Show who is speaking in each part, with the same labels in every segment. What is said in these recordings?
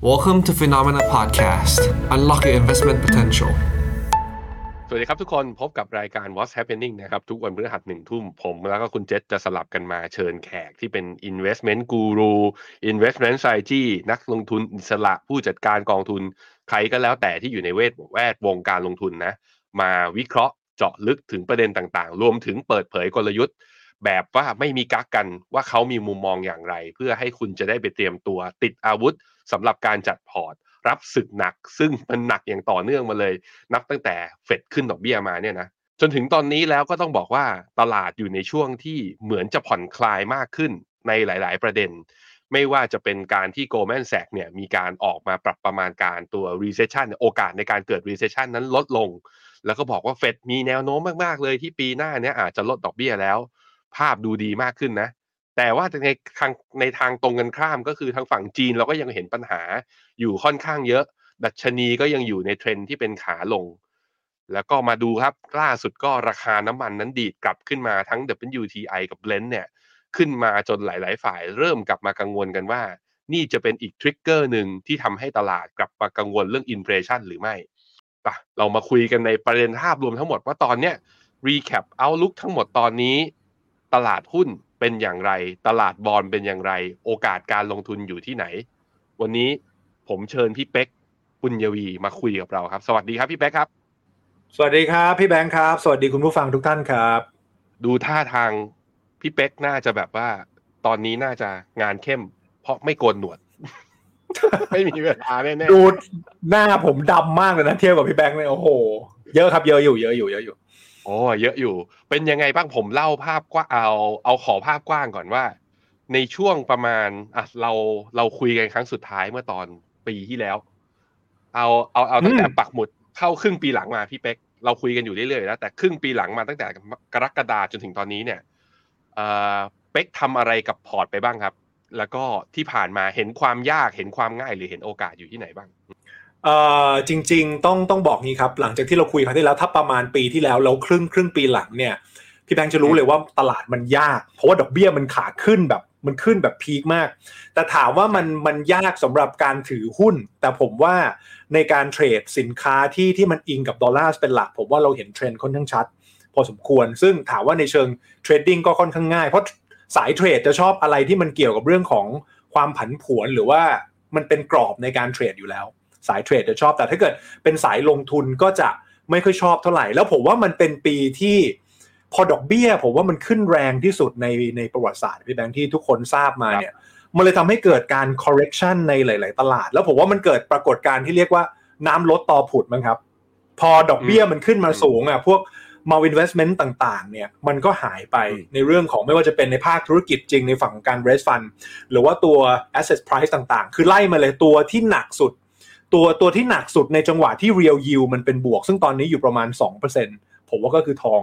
Speaker 1: Welcome to Phenomena Podcast. Unlock your investment potential.
Speaker 2: สวัสดีครับทุกคนพบกับรายการ What's Happening นะครับ ทุกวันพฤหัสหนึ่งทุ่มผม แล้วก็คุณเจษจะสลับกันมาเชิญแขกที่เป็น Investment Guru Investment Strategy นักลงทุนอิสระผู้จัดการกองทุน ใครก็แล้วแต่ที่อยู่ในเวทแวดวงการลงทุนนะ มาวิเคราะห์เจาะลึกถึงประเด็นต่างๆ รวมถึงเปิดเผยกลยุทธ์แบบว่าไม่มีกักกันว่าเขามีมุมมองอย่างไร เพื่อให้คุณจะได้ไปเตรียมตัวติดอาวุธ สำหรับการจัดพอร์ต รับศึกหนัก ซึ่งมันหนักอย่างต่อเนื่องมาเลย นับตั้งแต่เฟดขึ้นดอกเบี้ยมาเนี่ยนะจนถึงตอนนี้แล้วก็ต้องบอกว่าตลาดอยู่ในช่วงที่เหมือนจะผ่อนคลายมากขึ้นในหลาย ๆ ประเด็น ไม่ว่าจะเป็นการที่ Goldman Sachs เนี่ยมีการออกมาปรับประมาณการตัว recession โอกาสในการเกิด recession นั้นลดลง แล้วก็บอกว่าเฟดมีแนวโน้มมาก ๆ เลยที่ปีหน้าเนี้ยอาจจะลดดอกเบี้ยแล้ว ภาพดูดีมากขึ้นนะ แต่ว่าในทางในทางตรงกันข้ามก็คือทางฝั่งจีนเราก็ยังเห็นปัญหาอยู่ค่อนข้างเยอะ ดัชนีก็ยังอยู่ในเทรนด์ที่เป็นขาลง แล้วก็มาดูครับล่าสุดก็ราคาน้ำมันนั้นดีดกลับขึ้นมาทั้ง WTI กับ Brent เนี่ยขึ้นมาจนหลาย ๆ ฝ่าย เริ่มกลับมากังวลกันว่า นี่จะเป็นอีก trigger หนึ่งที่ทำให้ตลาดกลับมากังวลเรื่อง inflation หรือไม่ปะเรามาคุยกันในประเด็นภาพรวมทั้งหมดว่าตอนเนี้ยรีแคปเอาลุกทั้งหมดตอนนี้ ตลาดหุ้น เป็นอย่างไร ตลาดบอลเป็นอย่างไร โอกาสการลงทุนอยู่ที่ไหน วันนี้ผมเชิญพี่เป๊กปุญญวีมาคุยกับเราครับ สวัสดีครับพี่เป๊กครับ
Speaker 3: สวัสดีครับพี่แบงค์ครับ สวัสดีคุณผู้ฟังทุกท่านครับ
Speaker 2: ดูท่าทางพี่เป๊กน่าจะแบบว่า ตอนนี้น่าจะงานเข้ม เพราะไม่โกนหนวด ไม่มีเวลาแน่ๆ
Speaker 3: ดูหน้าผมดำมากเลยนะเทียบกับพี่แบงค์เลยโอ้โห เยอะครับเยอะอยู่เยอะอยู่เยอะอยู่
Speaker 2: โอ้เยอะอยู่ เป็นยังไงบ้างผมเล่าภาพกว้างเอาเอาขอภาพกว้างก่อนว่า ในช่วงประมาณอะเราเราคุยกันครั้งสุดท้ายเมื่อตอนปีที่แล้ว เอาเอาเอาตั้งแต่
Speaker 3: อืม
Speaker 2: ปักหมุดเข้าครึ่งปีหลังมาพี่เป๊กเราคุยกันอยู่เรื่อยๆแล้วแต่ครึ่งปีหลังมาตั้งแต่กรกฎาจนถึงตอนนี้เนี่ยเอ่อเป๊กทำอะไรกับพอร์ตไปบ้างครับ แล้วก็ที่ผ่านมาเห็นความยากเห็นความง่ายหรือเห็นโอกาสอยู่ที่ไหนบ้าง
Speaker 3: เอ่อจริง ๆ ต้องต้องบอกงี้ครับ หลังจากที่เราคุยครั้งที่แล้วถ้าประมาณปีที่แล้วแล้วครึ่งครึ่งปีหลังเนี่ยพี่แบงค์จะรู้เลยว่าตลาดมันยาก เพราะว่าดอกเบี้ยมันขาขึ้นแบบมันขึ้นแบบพีคมาก แต่ถามว่ามันมันยากสำหรับการถือหุ้น แต่ผมว่าในการเทรดสินค้าที่ที่มันอิงกับดอลลาร์เป็นหลัก ผมว่าเราเห็นเทรนด์ค่อนข้างชัด พอสมควร ซึ่งถามว่าในเชิงเทรดดิ้งก็ค่อนข้างง่าย เพราะสายเทรดจะชอบอะไรที่มันเกี่ยวกับเรื่องของความผันผวนหรือว่ามันเป็นกรอบในการเทรดอยู่แล้ว สายเทรดจะชอบ แต่ถ้าเกิดเป็นสายลงทุนก็จะไม่ค่อยชอบเท่าไหร่ แล้วผมว่ามันเป็นปีที่พอดอกเบี้ย ผมว่ามันขึ้นแรงที่สุดในในประวัติศาสตร์พี่แบงค์ที่ทุกคนทราบมาเนี่ยมันเลยทำให้เกิดการ correction ในหลาย ๆ ตลาด แล้วผมว่ามันเกิดปรากฏการณ์ที่เรียกว่าน้ำลดต่อผุดมั้งครับ พอดอกเบี้ยมันขึ้นมาสูงอะพวก mal investment ต่าง ๆ เนี่ยมันก็หายไป
Speaker 2: อืม
Speaker 3: ในเรื่องของไม่ว่าจะเป็นในภาคธุรกิจจริงในฝั่งของการ raise fund หรือว่าตัว asset price ต่าง ๆ คือไล่มาเลยตัวที่หนักสุด ตัวตัวที่หนักสุดในจังหวะที่ real yield มันเป็นบวก ซึ่งตอนนี้อยู่ประมาณ 2%ผมว่าก็คือทอง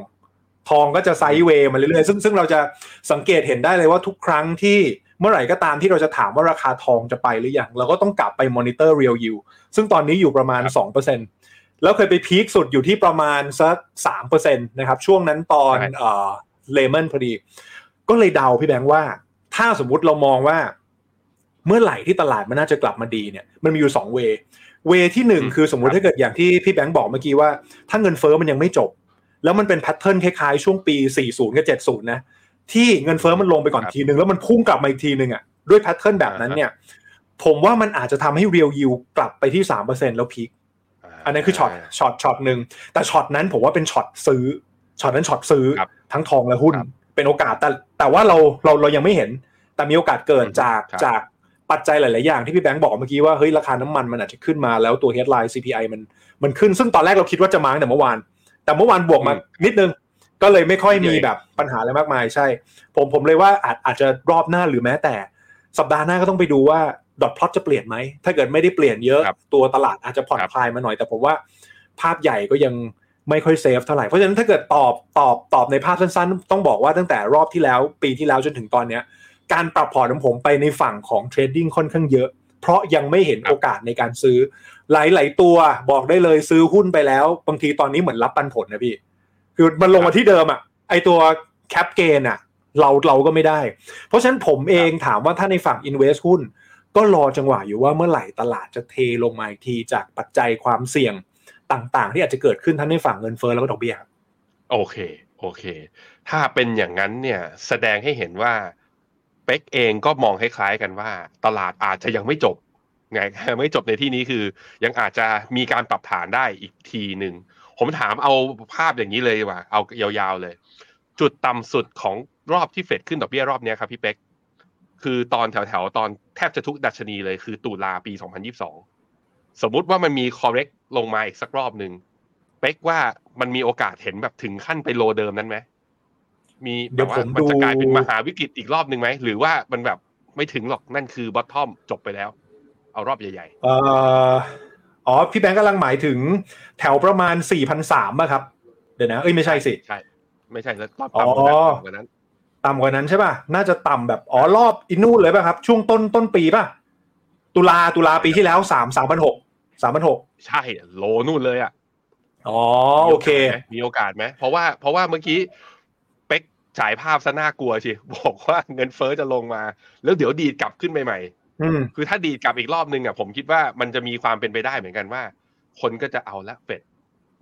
Speaker 3: ทองก็จะไซด์เวย์มาเรื่อยๆ ซึ่งซึ่งเราจะสังเกตเห็นได้เลยว่าทุกครั้งที่เมื่อไหร่ก็ตามที่เราจะถามว่าราคาทองจะไปหรือยังเราก็ต้องกลับไปมอนิเตอร์ real yield ซึ่งตอนนี้อยู่ประมาณ 2%แล้วเคยไปพีคสุดอยู่ที่ประมาณสัก3%นะครับช่วงนั้นตอน
Speaker 2: ใช่
Speaker 3: เอ่อเลมอนพอดี ก็เลยเดาพี่แบงค์ว่า ถ้าสมมุติเรามองว่า เมื่อไหร่ที่ตลาดมันน่าจะกลับมาดีเนี่ยมันมีอยู่2เวเวที่หนึ่ง
Speaker 2: อืม
Speaker 3: คือสมมุติถ้าเกิดอย่างที่พี่แบงค์บอกเมื่อกี้ว่า ถ้าเงินเฟ้อมันยังไม่จบ แล้วมันเป็นแพทเทิร์นคล้ายๆช่วงปี 40 กับ 70 นะที่เงินเฟ้อมันลงไปก่อน
Speaker 2: ครับ
Speaker 3: ทีนึงแล้วมันพุ่งกลับมาอีกทีนึงอะด้วย pattern แบบนั้นเนี่ยผมว่ามันอาจจะทำให้ real yield กลับไปที่ 3%แล้ว peak อันนั้นคือ shot shot shot หนึ่งแต่ช็อตนั้นผมว่าเป็นช็อตซื้อช็อตนั้นช็อตซื้อ
Speaker 2: ครับ
Speaker 3: ทั้งทองและหุ้น
Speaker 2: ครับ
Speaker 3: เป็นโอกาสแต่แต่ว่าเราเราเรายังไม่เห็น แต่มีโอกาสเกิด
Speaker 2: อืม
Speaker 3: จาก
Speaker 2: ครับ
Speaker 3: จาก ปัจจัยหลาย ๆ อย่างที่พี่แบงค์บอกเมื่อกี้ว่าเฮ้ยราคาน้ำมันมันอาจจะขึ้นมาแล้วตัว headline CPI มันมันขึ้นซึ่งตอนแรกเราคิดว่าจะมาตั้งแต่เมื่อวาน แต่เมื่อวานบวกมา
Speaker 2: อืม
Speaker 3: นิดนึงก็เลยไม่ค่อยมี
Speaker 2: เดี๋ยว
Speaker 3: แบบปัญหาอะไรมากมายใช่ ผมผมเลยว่าอาจอาจจะรอบหน้าหรือแม้แต่สัปดาห์หน้าก็ต้องไปดูว่า dot plot จะเปลี่ยนไหม ถ้าเกิดไม่ได้เปลี่ยนเยอะ
Speaker 2: ครับ
Speaker 3: ตัวตลาดอาจจะผ่อน
Speaker 2: ครับ
Speaker 3: คลายมาหน่อย แต่ผมว่าภาพใหญ่ก็ยังไม่ค่อย safe เท่าไหร่ เพราะฉะนั้นถ้าเกิดตอบตอบตอบในภาพสั้น ๆ ต้องบอกว่าตั้งแต่รอบที่แล้วปีที่แล้วจนถึงตอนเนี้ย การปรับพอร์ตของผมไปในฝั่งของ trading ค่อนข้างเยอะ เพราะยังไม่เห็น
Speaker 2: ครับ
Speaker 3: โอกาสในการซื้อ หลาย ๆ ตัวบอกได้เลยซื้อหุ้นไปแล้ว บางทีตอนนี้เหมือนรับปันผลนะพี่ คือมันลงมาที่เดิมอะไอตัวแคปเกนอะเราเราก็ไม่ได้ เพราะฉะนั้นผมเองถามว่าถ้าในฝั่ง Invest หุ้น ก็รอจังหวะอยู่ว่าเมื่อไหร่ตลาดจะเทลงมาอีกทีจากปัจจัยความเสี่ยงต่างๆ ที่อาจจะเกิดขึ้นทั้งในฝั่งเงินเฟ้อแล้วก็ดอกเบี้ยครับ
Speaker 2: โอเค โอเค ถ้าเป็นอย่างนั้นเนี่ยแสดงให้เห็นว่า เป็กเองก็มองคล้ายๆกันว่า ตลาดอาจจะยังไม่จบไงไม่จบในที่นี้คือ ยังอาจจะมีการปรับฐานได้อีกทีหนึ่งผมถามเอาภาพอย่างนี้เลยว่า เอายาวๆเลย จุดต่ำสุดของรอบที่เฟดขึ้นดอกเบี้ยรอบนี้ครับพี่เป็กคือตอนแถวๆตอนแทบจะทุกดัชนีเลยคือตุลาปี 2022 สมมุติว่ามันมี correct ลงมาอีกสักรอบหนึ่งเป็กว่ามันมีโอกาสเห็นแบบถึงขั้นไปโลเดิมนั้นไหม มี
Speaker 3: เดี๋
Speaker 2: แบ
Speaker 3: ยว
Speaker 2: บว่า
Speaker 3: ผม
Speaker 2: มันจะ
Speaker 3: ดู
Speaker 2: กลายเป็นมหาวิกฤตอีกรอบหนึ่งไหมหรือว่ามันแบบไม่ถึงหรอกนั่นคือบอททอมจบไปแล้ว เอารอบใหญ่
Speaker 3: เอ่ออ๋อพี่แบงค์กำลังหมายถึงแถวประมาณ4 0 0 3อะครับ เดี๋ยวนะ เอ้ยไม่ใช่สิ
Speaker 2: ๆใช่ ไม่ใช่แล้วรอบ
Speaker 3: อ๋อ
Speaker 2: ต่ำกว่านั้นต่ำกว่านั้น
Speaker 3: ต่ำกว่านั้นใช่ป่ะ น่าจะต่ำแบบอ๋อรอบอินู่นเลยป่ะครับ ช่วงต้นต้นปีป่ะ ตุลาตุลาปีที่แล้วสามสามพันหกสามพันหก
Speaker 2: ใช่โลนู่นเลยอะ
Speaker 3: อ๋อโอเค
Speaker 2: มีโอกาสไหมเพราะว่าเพราะว่าเมื่อกี้เป็ก ฉายภาพซะน่ากลัวชิบอกว่าเงินเฟอ้อจะลงมา แล้วเดี๋ยวดีดกลับขึ้นไปใหม่
Speaker 3: อืม
Speaker 2: คือถ้าดีดกลับอีกรอบนึงอะผมคิดว่ามันจะมีความเป็นไปได้เหมือนกันว่า คนก็จะเอาละเฟด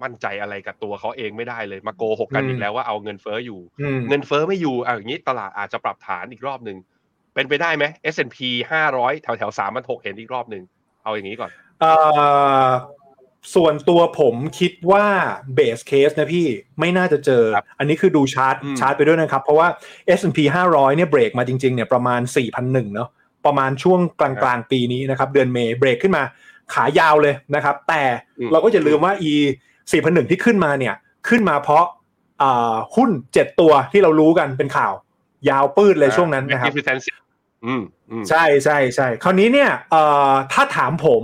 Speaker 2: มั่นใจอะไรกับตัวเขาเองไม่ได้เลยมาโกหกกัน
Speaker 3: อืม
Speaker 2: อีกแล้วว่าเอาเงินเฟอ้ออยู่
Speaker 3: อืม
Speaker 2: เงินเฟอ้อไม่อยู่อะอย่างนี้ตลาดอาจจะปรับฐานอีกรอบหนึ่งเป็นไปได้ไหม S&P ห้าร้อยแถวแถวสามพันหกเห็นอีกรอบหนึ่งเอาอย่างนี้ก่อน
Speaker 3: เอ่อ ส่วนตัวผมคิดว่าเบสเคสนะพี่ไม่น่าจะเจอ
Speaker 2: ครับ
Speaker 3: อันนี้คือดูชาร์ต
Speaker 2: อืม
Speaker 3: ชาร์ตไปด้วยนะครับ เพราะว่า S&P 500 เนี่ยเบรกมาจริงๆเนี่ยประมาณ 4,001เนาะประมาณช่วงกลางๆปีนี้นะครับ เดือนเมย์เบรกขึ้นมาขายาวเลยนะครับ แต่เราก็จะลืมว่า E 4,001ที่ขึ้นมาเนี่ยขึ้นมาเพราะอ่าหุ้น 7 ตัวที่เรารู้กันเป็นข่าว ยาวปืดเลยช่วงนั้นนะครับ
Speaker 2: Magnificent อืมอืม
Speaker 3: ใช่ใช่ใช่คราวนี้เนี่ยเอ่อถ้าถามผม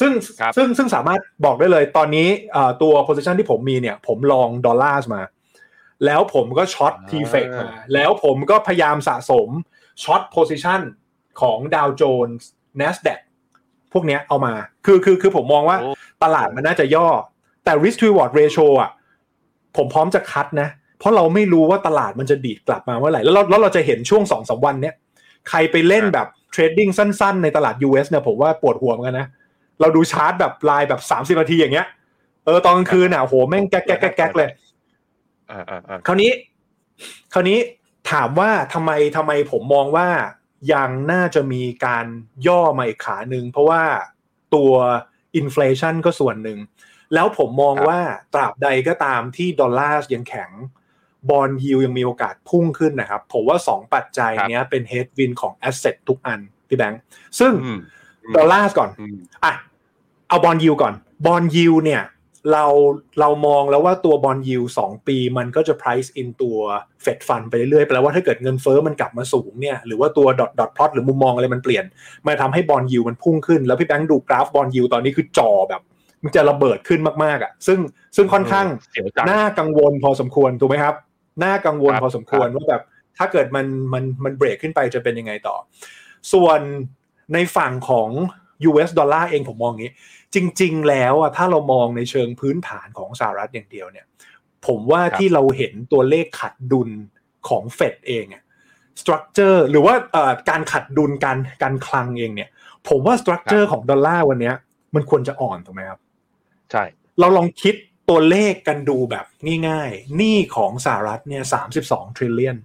Speaker 3: ซึ่ง
Speaker 2: ครับ
Speaker 3: ซึ่งซึ่งสามารถบอกได้เลยตอนนี้เอ่อตัว position ที่ผมมีเนี่ย ผมลองดอลลาร์มา แล้วผมก็ช็อตทีเฟกมา แล้วผมก็พยายามสะสมช็อต position ของดาวโจนส์ NASDAQ พวกเนี้ยเอามา คือคือคือผมมองว่า
Speaker 2: โอ้
Speaker 3: ตลาดมันน่าจะย่อ แต่ risk to reward ratio อะ ผมพร้อมจะคัดนะ เพราะเราไม่รู้ว่าตลาดมันจะดีดกลับมาเมื่อไหร่ แล้วเราแล้วเราจะเห็นช่วงสองสามวันเนี้ย ใครไปเล่นแบบ trading สั้น ๆ ในตลาด US เนี่ยผมว่าปวดหัวเหมือนกันนะ เราดูชาร์ตแบบรายแบบสามสิบนาทีอย่างเงี้ยเออตอนกลางคืนอะโหแม่งแก๊กแก๊กแก๊กแก๊กเลย
Speaker 2: อ่าอ่าอ่า
Speaker 3: คราวนี้ คราวนี้ถามว่าทำไมทำไมผมมองว่ายังน่าจะมีการย่อมาอีกขาหนึ่งเพราะว่าตัวอินฟล t ชันก็ส่วนหนึ่ง แล้วผมมองว่าตราบใดก็ตามที่ดอลลาร์ยังแข็งbond yield ยังมีโอกาสพุ่งขึ้นนะครับ ผมว่า2ปัจจัยเนี้ยเป็น headwind ของ asset ทุกอัน พี่แบงค์ซึ่ง
Speaker 2: อืม
Speaker 3: ดอลลาร์ก่อน
Speaker 2: อืม
Speaker 3: อะเอา bond yield ก่อน bond yield เนี่ยเราเรามองแล้วว่าตัว bond yield สองปีมันก็จะ price in ตัว Fed Fund ไปเรื่อยๆแปลว่าถ้าเกิดเงินเฟ้อมันกลับมาสูงเนี่ยหรือว่าตัว dot dot plot หรือมุมมองอะไรมันเปลี่ยนมันทำให้ bond yield มันพุ่งขึ้น แล้วพี่แบงค์ดูกราฟ bond yield ตอนนี้คือจอแบบมันจะระเบิดขึ้นมากๆอะ ซึ่งซึ่งค่อนข้าง
Speaker 2: เสียวจัง
Speaker 3: น่ากังวลพอสมควรถูกไหมครับน่ากังวล
Speaker 2: ครับ
Speaker 3: พอสมควร
Speaker 2: ครับ
Speaker 3: ว่าแบบถ้าเกิดมันมันมันเบรกขึ้นไปจะเป็นยังไงต่อ ส่วน ในฝั่งของ US ดอลลาร์เองผมมองอย่างนี้ จริง ๆ แล้วอะถ้าเรามองในเชิงพื้นฐานของสหรัฐอย่างเดียวเนี่ย ผมว่า
Speaker 2: ครับ
Speaker 3: ที่เราเห็นตัวเลขขาดดุลของเฟดเองอะ structure หรือว่าเอ่อการขาดดุลการการคลังเองเนี่ย ผมว่า structure ของดอลลาร์วันเนี้ยมันควรจะอ่อนถูกไหมครับ
Speaker 2: ใช่
Speaker 3: เราลองคิดตัวเลขกันดูแบบง่ายๆหนี้ของสหรัฐเนี่ย32 trillion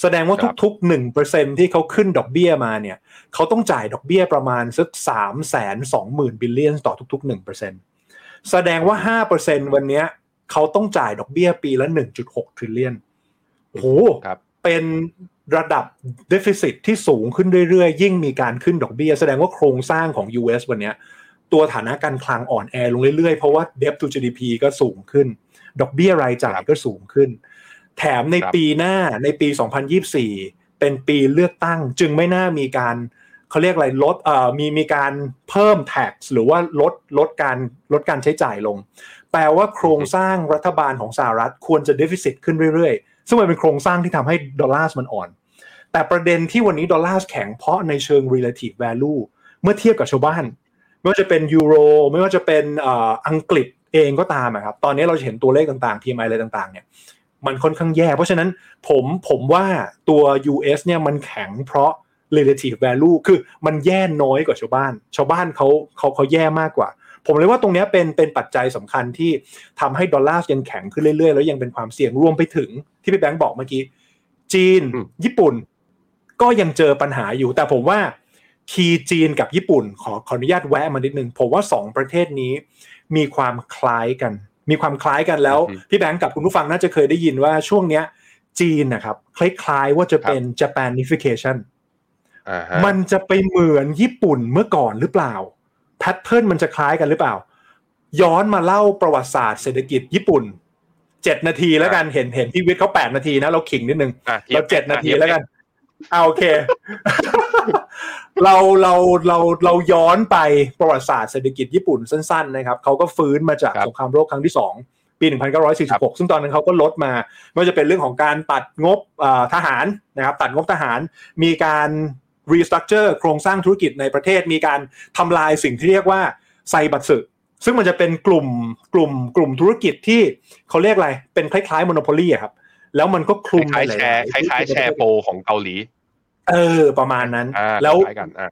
Speaker 3: แสดงว่าทุกๆ1%ที่เขาขึ้นดอกเบี้ยมาเนี่ยเขาต้องจ่ายดอกเบี้ยประมาณสัก3 2 0 0 0 0บิลเลียนต่อทุกๆ1%แสดงว่า5%วันเนี้ยเขาต้องจ่ายดอกเบี้ยปีละ1.6 trillion โอ้โห
Speaker 2: ครับ
Speaker 3: เป็นระดับ deficit ที่สูงขึ้นเรื่อยๆ ยิ่งมีการขึ้นดอกเบี้ย แสดงว่าโครงสร้างของ US วันเนี้ยตัวฐานะการคลังอ่อนแอลงเรื่อยๆ เพราะว่า debt to GDP ก็สูงขึ้น ดอกเบี้ยรายจ่ายก็สูงขึ้น แถมใน
Speaker 2: ครับ
Speaker 3: ปีหน้าในปี 2024 เป็นปีเลือกตั้ง จึงไม่น่ามีการเขาเรียกอะไรลดเอ่อมีมีการเพิ่ม tax หรือว่าลดลดการลดการใช้จ่ายลง แปลว่าโครงสร้างรัฐบาลของสหรัฐควรจะ deficit ขึ้นเรื่อยๆ ซึ่งมันเป็นโครงสร้างที่ทำให้ดอลลาร์มันอ่อน แต่ประเด็นที่วันนี้ดอลลาร์แข็งเพราะในเชิง relative value เมื่อเทียบกับชาวบ้าน ไม่ว่าจะเป็นยูโร ไม่ว่าจะเป็นเอ่ออังกฤษเองก็ตามอะครับ ตอนนี้เราจะเห็นตัวเลขต่างๆ PMI อะไรต่างๆ เนี่ย มันค่อนข้างแย่ เพราะฉะนั้นผมผมว่าตัว US เนี่ยมันแข็งเพราะ relative value คือมันแย่น้อยกว่าชาวบ้าน ชาวบ้านเขาเขาเขาแย่มากกว่า ผมเลยว่าตรงเนี้ยเป็นเป็นปัจจัยสำคัญที่ทำให้ดอลลาร์ยังแข็งขึ้นเรื่อยๆ แล้วยังเป็นความเสี่ยงรวมไปถึงที่พี่แบงค์บอกเมื่อกี้ จีน
Speaker 2: อืม
Speaker 3: ญี่ปุ่น ก็ยังเจอปัญหาอยู่ แต่ผมว่า key จีนกับญี่ปุ่น ขอขออนุญาตแวะมานิดนึง ผมว่าสองประเทศนี้มีความคล้ายกัน มีความคล้ายกันแล้ว
Speaker 2: อือฮึ
Speaker 3: พี่แบงค์กับคุณผู้ฟังน่าจะเคยได้ยินว่าช่วงเนี้ย จีนนะครับคล้ายๆว่าจะเป็น Japanification
Speaker 2: อ่าฮะ
Speaker 3: มันจะไปเหมือนญี่ปุ่นเมื่อก่อนหรือเปล่า pattern มันจะคล้ายกันหรือเปล่า ย้อนมาเล่าประวัติศาสตร์เศรษฐกิจญี่ปุ่นเจ็ดนาทีแล้วกันเห็นเห็นพี่วิทย์เขาแปดนาทีนะเราขิงนิดนึง
Speaker 2: อะทีย
Speaker 3: เรา
Speaker 2: บ
Speaker 3: เจ็ดนาที
Speaker 2: อะ
Speaker 3: แล้วกันเอาโอเค เราเราเราเราย้อนไปประวัติศาสตร์เศรษฐกิจญี่ปุ่นสั้นๆนะครับเขาก็ฟื้นมาจากสงครามโลกครั้งที่สองปี 1946 ซึ่งตอนนั้นเขาก็ลดมา ไม่ว่าจะเป็นเรื่องของการตัดงบเอ่อทหารนะครับ ตัดงบทหาร มีการ restructure โครงสร้างธุรกิจในประเทศ มีการทำลายสิ่งที่เรียกว่าไซบัตสึซึ่งมันจะเป็นกลุ่มกลุ่มกลุ่มธุรกิจที่เขาเรียกอะไร เป็นคล้ายๆ monopoly อะครับ แล้วมันก็ค
Speaker 2: ค
Speaker 3: ลุม
Speaker 2: ล้าย
Speaker 3: ใน
Speaker 2: ๆแช
Speaker 3: หล
Speaker 2: ร์
Speaker 3: ๆ
Speaker 2: คล้ายๆแชร์โปรของเกาหลี
Speaker 3: เออ ประมาณนั้น
Speaker 2: อ่า
Speaker 3: แล้ว
Speaker 2: คล้ายกันอ่า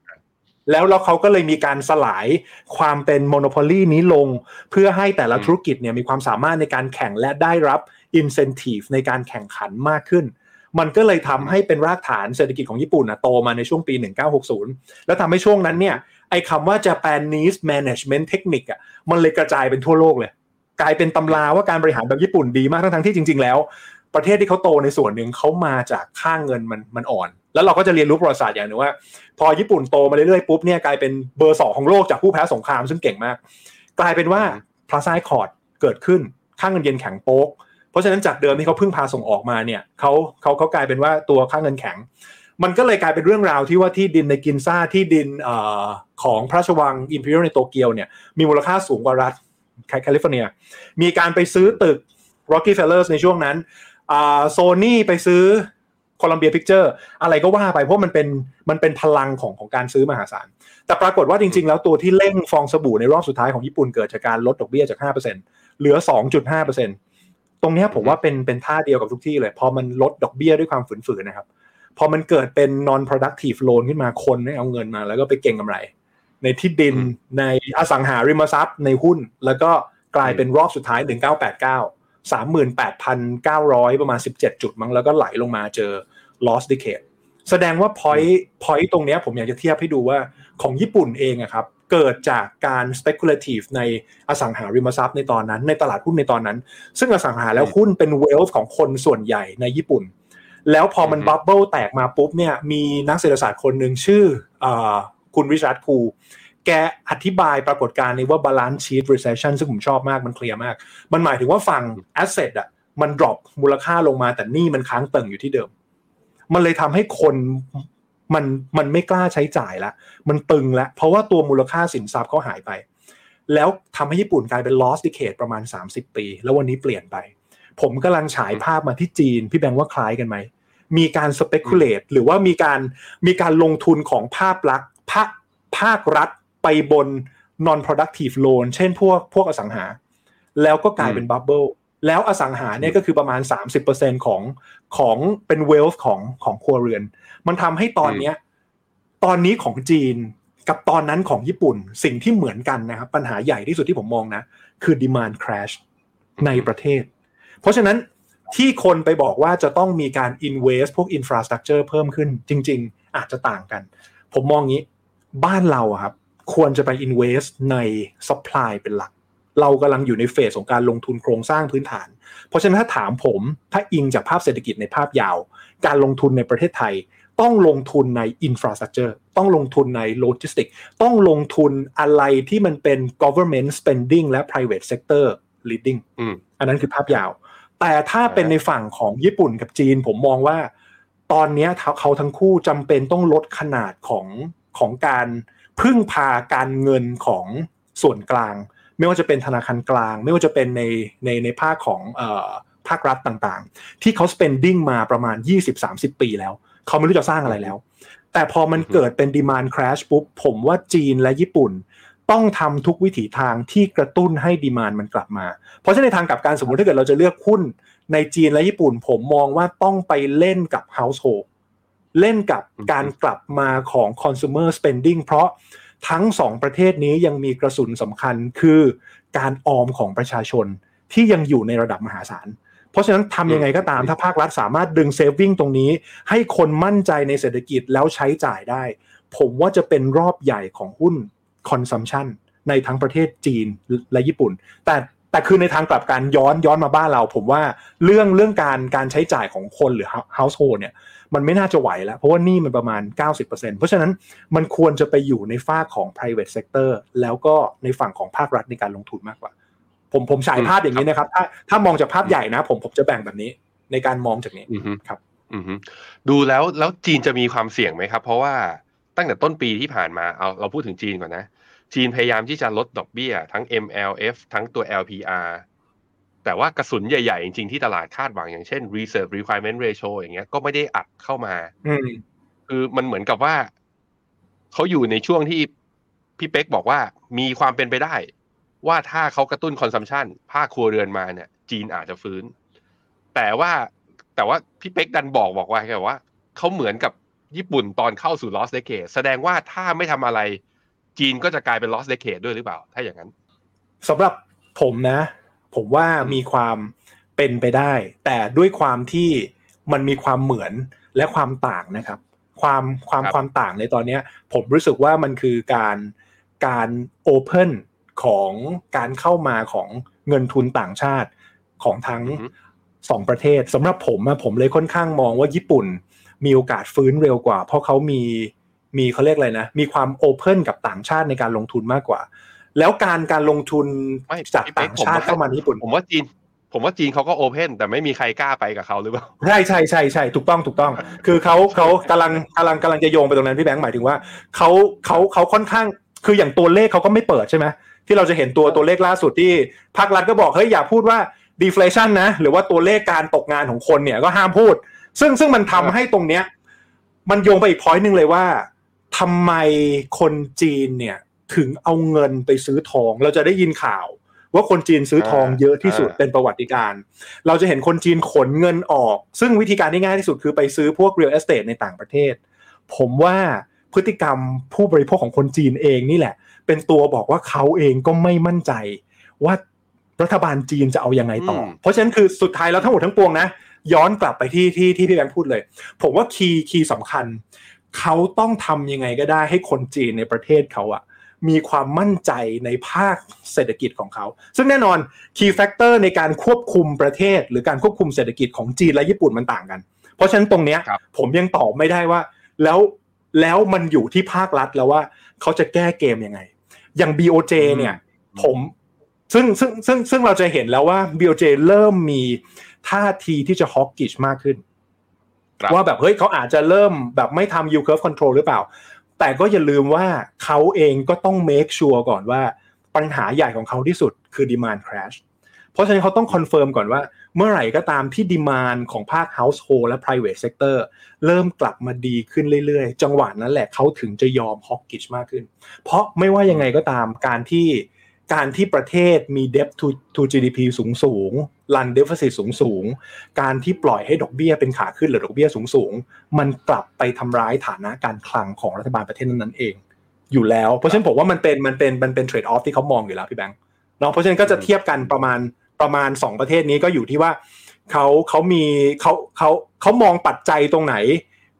Speaker 3: แล้วแล้วเขาก็เลยมีการสลายความเป็นโมโนโพลีนี้ลง เพื่อให้แต่ละธุรกิจเนี่ยมีความสามารถในการแข่งและได้รับ incentive ในการแข่งขันมากขึ้น มันก็เลยทำให้เป็นรากฐานเศรษฐกิจของญี่ปุ่นนะโตมาในช่วงปี 1960 แล้วทำให้ช่วงนั้นเนี่ยไอ้คำว่า Japanese Management Technique อะมันเลยกระจายเป็นทั่วโลกเลย กลายเป็นตำราว่าการบริหารแบบญี่ปุ่นดีมากทั้งๆที่จริง ๆ แล้ว ประเทศที่เขาโตในส่วนหนึ่งเขามาจากค่าเงินมันมันอ่อน แล้วเราก็จะเรียนรู้ประวัติศาสตร์อย่างหนึงว่า พอญี่ปุ่นโตมาเรื่อยๆปุ๊บเนี่ยกลายเป็นเบอร์สองของโลกจากผู้แพ้สงครามซึ่งเก่งมาก กลายเป็นว่า Plaza Accord เกิดขึ้นค่าเงินเยนแข็งโป๊กเพราะฉะนั้นจากเดิมที่เขาพึ่งพาส่งออกมาเนี่ยเขาเขาเขากลายเป็นว่าตัวค่าเงินแข็ง มันก็เลยกลายเป็นเรื่องราวที่ว่าที่ดินในกินซ่าที่ดินเอ่อของพระราชวังอิมพีเรียลในโตเกียวเนี่ยมีมูลค่าสูงกว่ารัฐแคลิฟอร์เนีย มีการไปซื้อตึก Rockefeller ในช่วงนั้น โซนี่ไปซื้อโคลัมเบียพิกเจอร์อะไรก็ว่าไปเพราะมันเป็นมันเป็นพลังของของการซื้อมหาศาล แต่ปรากฏว่าจริง ๆ แล้วตัวที่เร่งฟองสบู่ในรอบสุดท้ายของญี่ปุ่นเกิดจากการลดดอกเบี้ยจาก 5%เหลือ 2.5%ตรงเนี้ยผมว่าเป็นเป็นท่าเดียวกับทุกที่เลย พอมันลดดอกเบี้ยด้วยความฝืนๆนะครับ พอมันเกิดเป็น non productive loan ขึ้นมาคนไม่เอาเงินมา แล้วก็ไปเก่งกำไร ในที่ดิน
Speaker 2: อืม
Speaker 3: ในอสังหาริมทรัพย์ในหุ้น แล้วก็กลายเป็นรอบสุดท้าย 1989 38,900 ประมาณ 17 จุดมั้งแล้วก็ไหลลงมาเจอ lost decade แสดงว่า point point ตรงเนี้ยผมอยากจะเทียบให้ดูว่าของญี่ปุ่นเองอะครับเกิดจากการ speculative ในอสังหาริมทรัพย์ในตอนนั้น ในตลาดหุ้นในตอนนั้น ซึ่งอสังหาแล้วหุ้นเป็น wealth ของคนส่วนใหญ่ในญี่ปุ่น แล้วพอมัน
Speaker 2: อือฮึ
Speaker 3: บับเบิลแตกมาปุ๊บเนี่ยมีนักเศรษฐศาสตร์คนหนึ่งชื่อเออคุณริชาร์ดคู แกอธิบายปรากฏการณ์นี้ว่า balance sheet recession ซึ่งผมชอบมากมันเคลียร์มาก มันหมายถึงว่าฝั่ง asset อะมัน drop มูลค่าลงมาแต่นี้มันค้างเติ่งอยู่ที่เดิม มันเลยทำให้คนมันมันไม่กล้าใช้จ่ายละ มันตึงล้วเพราะว่าตัวมูลค่าสินทรัพย์เขาหายไป แล้วทำให้ญี่ปุ่นกลายเป็น lost decade ประมาณ 30 ปี แล้ววันนี้เปลี่ยนไป ผมกำลังฉายภาพมาที่จีน พี่แบงค์ว่าคล้ายกันไหม มีการ speculate หรือว่ามีการมีการลงทุนของภาพลักษณ์ภาคภาครัฐ ไปบน non productive loan เช่นพวกพวกอสังหา แล้วก็กลายเป็นบับเบิลแล้วอสังหาเนี่ยก็คือประมาณ 30%ของของเป็น wealth ของของครัวเรือน มันทำให้ตอนเนี้ยตอนนี้ของจีนกับตอนนั้นของญี่ปุ่นสิ่งที่เหมือนกันนะครับ ปัญหาใหญ่ที่สุดที่ผมมองนะ คือ demand crash ในประเทศ เพราะฉะนั้นที่คนไปบอกว่าจะต้องมีการ invest พวก infrastructure เพิ่มขึ้นจริง ๆ อาจจะต่างกัน ผมมองงี้ บ้านเราอะครับ ควรจะไป invest ใน supply เป็นหลัก เรากำลังอยู่ในเฟสของการลงทุนโครงสร้างพื้นฐาน เพราะฉะนั้นถ้าถามผมถ้าอิงจากภาพเศรษฐกิจในภาพยาว การลงทุนในประเทศไทย ต้องลงทุนใน infrastructure ต้องลงทุนใน logistics ต้องลงทุนอะไรที่มันเป็น government spending และ private sector leading
Speaker 2: อืม
Speaker 3: อันนั้นคือภาพยาว แต่ถ้าเป็นในฝั่งของญี่ปุ่นกับจีน ผมมองว่า ตอนเนี้ยเขาเขาทั้งคู่จำเป็นต้องลดขนาดของของการ พึ่งพาการเงินของส่วนกลาง ไม่ว่าจะเป็นธนาคารกลาง ไม่ว่าจะเป็นในในในภาคของเอ่อภาครัฐต่างๆ ที่เขา spending มาประมาณ 20-30 ปีแล้ว เขาไม่รู้จะสร้างอะไรแล้ว แต่พอมันเกิดเป็น demand crash ปุ๊บ ผมว่าจีนและญี่ปุ่น ต้องทำทุกวิถีทางที่กระตุ้นให้ดีมานมันกลับมา เพราะฉะนั้นในทางกลับการสมมติถ้าเกิดเราจะเลือกหุ้นในจีนและญี่ปุ่น ผมมองว่าต้องไปเล่นกับ household เล่นกับการกลับมาของ consumer spending เพราะทั้งสองประเทศนี้ยังมีกระสุนสำคัญคือการออมของประชาชนที่ยังอยู่ในระดับมหาศาล เพราะฉะนั้นทำยังไงก็ตามถ้าภาครัฐสามารถดึงเซฟวิ่งตรงนี้ ให้คนมั่นใจในเศรษฐกิจแล้วใช้จ่ายได้ ผมว่าจะเป็นรอบใหญ่ของหุ้น consumption ในทั้งประเทศจีนและญี่ปุ่น แต่ แต่คือในทางกลับกันย้อนย้อนมาบ้านเรา ผมว่าเรื่องเรื่องการการใช้จ่ายของคนหรือ household เนี่ยมันไม่น่าจะไหวแล้ว เพราะว่านี่มันประมาณ 90%เพราะฉะนั้นมันควรจะไปอยู่ในฝ้าของ private sector แล้วก็ในฝั่งของภาครัฐในการลงทุนมากกว่า ผมผมฉายภาพอย่างนี้นะครับ ถ้าถ้ามองจากภาพใหญ่นะ ผมผมจะแบ่งแบบนี้ในการมองจากนี้
Speaker 2: อือฮึ
Speaker 3: ครับ
Speaker 2: อือฮึดูแล้วแล้วจีนจะมีความเสี่ยงไหมครับ เพราะว่าตั้งแต่ต้นปีที่ผ่านมาเอาเราพูดถึงจีนก่อนนะ จีนพยายามที่จะลดดอกเบี้ย ทั้ง MLF ทั้งตัว LPR แต่ว่ากระสุนใหญ่ๆ จริงๆ ที่ตลาดคาดหวังอย่างเช่น reserve requirement ratio อย่างเงี้ยก็ไม่ได้อัดเข้ามา
Speaker 3: อืม
Speaker 2: คือมันเหมือนกับว่า เขาอยู่ในช่วงที่พี่เป๊กบอกว่ามีความเป็นไปได้ ว่าถ้าเขากระตุ้นคอนซัมชันภาคครัวเรือนมาเนี่ย จีนอาจจะฟื้น แต่ว่าแต่ว่าพี่เป๊กดันบอกบอกว่าแค่ว่า เขาเหมือนกับญี่ปุ่นตอนเข้าสู่ lost decade แสดงว่าถ้าไม่ทำอะไร จีนก็จะกลายเป็น lost decade ด้วยหรือเปล่า ถ้าอย่างนั้น
Speaker 3: สำหรับผมนะ ผมว่ามีความเป็นไปได้ แต่ด้วยความที่มันมีความเหมือนและความต่างนะครับ ความความ
Speaker 2: ครับ
Speaker 3: ความต่างในตอนเนี้ยผมรู้สึกว่ามันคือการการโอเพนของการเข้ามาของเงินทุนต่างชาติของทั้ง
Speaker 2: อือฮึ
Speaker 3: สองประเทศสำหรับผมอะผมเลยค่อนข้างมองว่าญี่ปุ่นมีโอกาสฟื้นเร็วกว่า เพราะเขามี มีเขาเรียกอะไรนะ มีความโอเพนกับต่างชาติในการลงทุนมากกว่า แล้วการการลงทุน
Speaker 2: ไม่
Speaker 3: จาก
Speaker 2: พี่เป๊
Speaker 3: ต่ากงชาติ
Speaker 2: ผมว่า
Speaker 3: เข้ามาในญี่ปุ่น
Speaker 2: ผมว่าจีนผมว่าจีนเขาก็โอเพนแต่ไม่มีใครกล้าไปกับเขาหรือเปล่า
Speaker 3: ใช่ใช่ใช่ใช่ถูกต้องถูกต้อง คือเขาเขากำลังกำลังกำลังจะโยงไปตรงนั้นพี่แบงค์หมายถึงว่าเขาเขาเขาค่อนข้างคืออย่างตัวเลขเขาก็ไม่เปิดใช่ไหมที่เราจะเห็นตัวตัวเลขล่าสุดที่ภาครัฐก็บอกเฮ้ยอย่าพูดว่า deflation นะ หรือว่าตัวเลขการตกงานของคนเนี่ยก็ห้ามพูด ซึ่งซึ่งมันทำให้ตรงเนี้ย มันโยงไปอีกพอยต์หนึ่งเลยว่า ทำไมคนจีนเนี่ยถึงเอาเงินไปซื้อทอง เราจะได้ยินข่าว ว่าคนจีนซื้อทองเยอะที่สุด
Speaker 2: อ่า
Speaker 3: เป็นประวัติการณ์เราจะเห็นคนจีนขนเงินออก ซึ่งวิธีการที่ง่ายที่สุดคือไปซื้อพวก real estate ในต่างประเทศ ผมว่าพฤติกรรมผู้บริโภคของคนจีนเองนี่แหละ เป็นตัวบอกว่าเขาเองก็ไม่มั่นใจ ว่ารัฐบาลจีนจะเอายังไงต่ออ
Speaker 2: ม
Speaker 3: เพราะฉะนั้นคือสุดท้ายแล้วทั้งหมดทั้งปวงนะย้อนกลับไปที่ที่ที่พี่แบงค์พูดเลย ผมว่า key key สำคัญ เขาต้องทำยังไงก็ได้ให้คนจีนในประเทศเขาอะมีความมั่นใจในภาคเศรษฐกิจของเขา ซึ่งแน่นอน key factor ในการควบคุมประเทศ หรือการควบคุมเศรษฐกิจของจีนและญี่ปุ่นมันต่างกัน เพราะฉะนั้นตรงเนี้ย
Speaker 2: ครับ
Speaker 3: ผมยังตอบไม่ได้ว่า แล้วแล้วมันอยู่ที่ภาครัฐแล้วว่าเขาจะแก้เกมยังไง อย่าง BOJ เนี่ย ผมซึ่งซึ่งซึ่งซึ่งเราจะเห็นแล้วว่า BOJ เริ่มมีท่าทีที่จะ hawkish มากขึ้น
Speaker 2: ครับ
Speaker 3: ว่าแบบเฮ้ยเขาอาจจะเริ่มแบบไม่ทำ yield curve control หรือเปล่า แต่ก็อย่าลืมว่าเขาเองก็ต้อง make sure ก่อนว่าปัญหาใหญ่ของเขาที่สุดคือ demand crash เพราะฉะนั้นเขาต้อง confirm ก่อนว่า เมื่อไหร่ก็ตามที่ demand ของภาค household และ private sector เริ่มกลับมาดีขึ้นเรื่อยๆ จังหวะนั้นแหละเขาถึงจะยอม hawkish มากขึ้น เพราะไม่ว่ายังไงก็ตามการที่ การที่ประเทศมี debt to to GDP สูงสูง run deficit สูงสูง การที่ปล่อยให้ดอกเบี้ยเป็นขาขึ้นหรือดอกเบี้ยสูงสูง มันกลับไปทำร้ายฐานะการคลังของรัฐบาลประเทศนั้นๆเอง อยู่แล้ว เพราะฉะนั้นผมว่ามันเป็นมันเป็นมันเป็นเทรดออฟที่เขามองอยู่แล้วพี่แบงค์เนาะเพราะฉะนั้นก็จะเทียบกันประมาณประมาณสองประเทศนี้ก็อยู่ที่ว่าเขาเขามีเขาเขาเขามองปัจจัยตรงไหน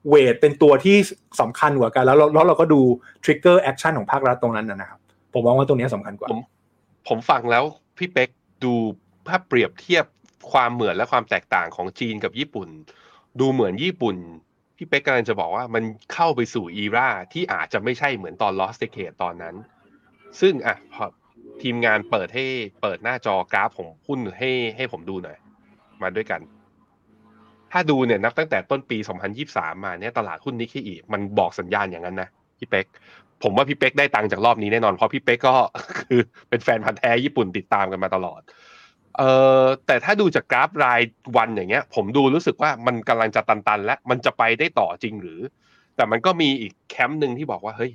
Speaker 3: เวทเป็นตัวที่สำคัญกว่ากันแล้วแล้วเราก็ดูtrigger action ของภาครัฐตรงนั้นนะนะครับผมมองว่าตรงนี้สำคัญกว่า
Speaker 2: ผมฟังแล้วพี่เป๊กดูภาพเปรียบเทียบความเหมือนและความแตกต่างของจีนกับญี่ปุ่น ดูเหมือนญี่ปุ่น พี่เป๊กกำลังจะบอกว่ามันเข้าไปสู่ era ที่อาจจะไม่ใช่เหมือนตอน Lost Decade ตอนนั้น ซึ่งอะพอทีมงานเปิดให้เปิดหน้าจอกราฟผมหุ้นให้ให้ผมดูหน่อย มาด้วยกัน ถ้าดูเนี่ยนับตั้งแต่ต้นปี 2023 มาเนี่ยตลาดหุ้นนิกเกอิมันบอกสัญญาณอย่างนั้นนะพี่เป๊ก ผมว่าพี่เป๊กได้ตังค์จากรอบนี้แน่นอนเพราะพี่เป๊กก็คือเป็นแฟนพันธ์แท้ญี่ปุ่นติดตามกันมาตลอด เอ่อแต่ถ้าดูจากกราฟรายวันอย่างเงี้ย ผมดูรู้สึกว่ามันกำลังจะตันๆ และมันจะไปได้ต่อจริงหรือ แต่มันก็มีอีกแคมป์หนึ่งที่บอกว่าเฮ้ย